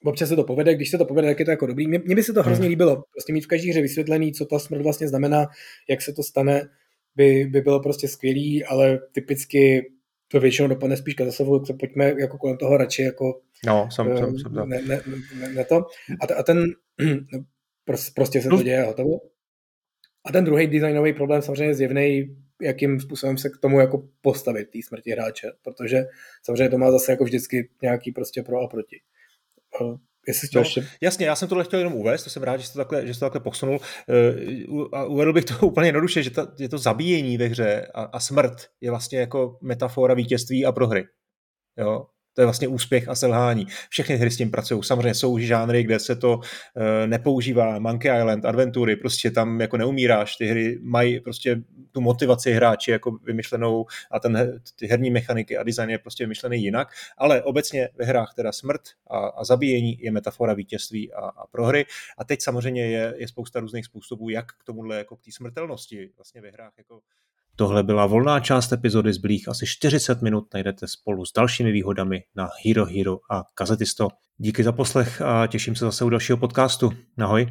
občas se to povede, když se to povede, tak je to jako dobrý. Mně, by se to hrozně hmm. líbilo, prostě mít v každé hře vysvětlený, co ta smrt vlastně znamená, jak se to stane, by, by bylo prostě skvělý, ale typicky to většinou dopadne spíš katastrofou, tak pojďme jako kolem toho radši jako no, jsem, jsem, jsem ne, ne, ne, ne, to. A, a ten no, prostě se to děje hotovo. A ten druhý designový problém samozřejmě je zjevný, jakým způsobem se k tomu jako postavit té smrti hráče, protože samozřejmě to má zase jako vždycky nějaký prostě pro a proti. Jestli no, ještě... Jasně, já jsem tohle chtěl jenom uvést, to jsem rád, že jsi to takhle, že jsi to takhle posunul. Uh, a uvedl bych to úplně jednoduše, že to, je to zabíjení ve hře a, a smrt je vlastně jako metafora vítězství a prohry. Jo? To je vlastně úspěch a selhání. Všechny hry s tím pracují. Samozřejmě jsou žánry, kde se to uh, nepoužívá. Monkey Island, adventury, prostě tam jako neumíráš. Ty hry mají prostě tu motivaci hráči jako vymyšlenou a ten, ty herní mechaniky a design je prostě vymyšlený jinak. Ale obecně ve hrách teda smrt a, a zabíjení je metafora vítězství a, a prohry. A teď samozřejmě je, je spousta různých způsobů, jak k tomuhle jako k té smrtelnosti vlastně ve hrách jako Tohle byla volná část epizody, zbylých asi 40 minut najdete spolu s dalšími výhodami na Hero Hero a Kazetisto. Díky za poslech a těším se zase u dalšího podcastu. Ahoj.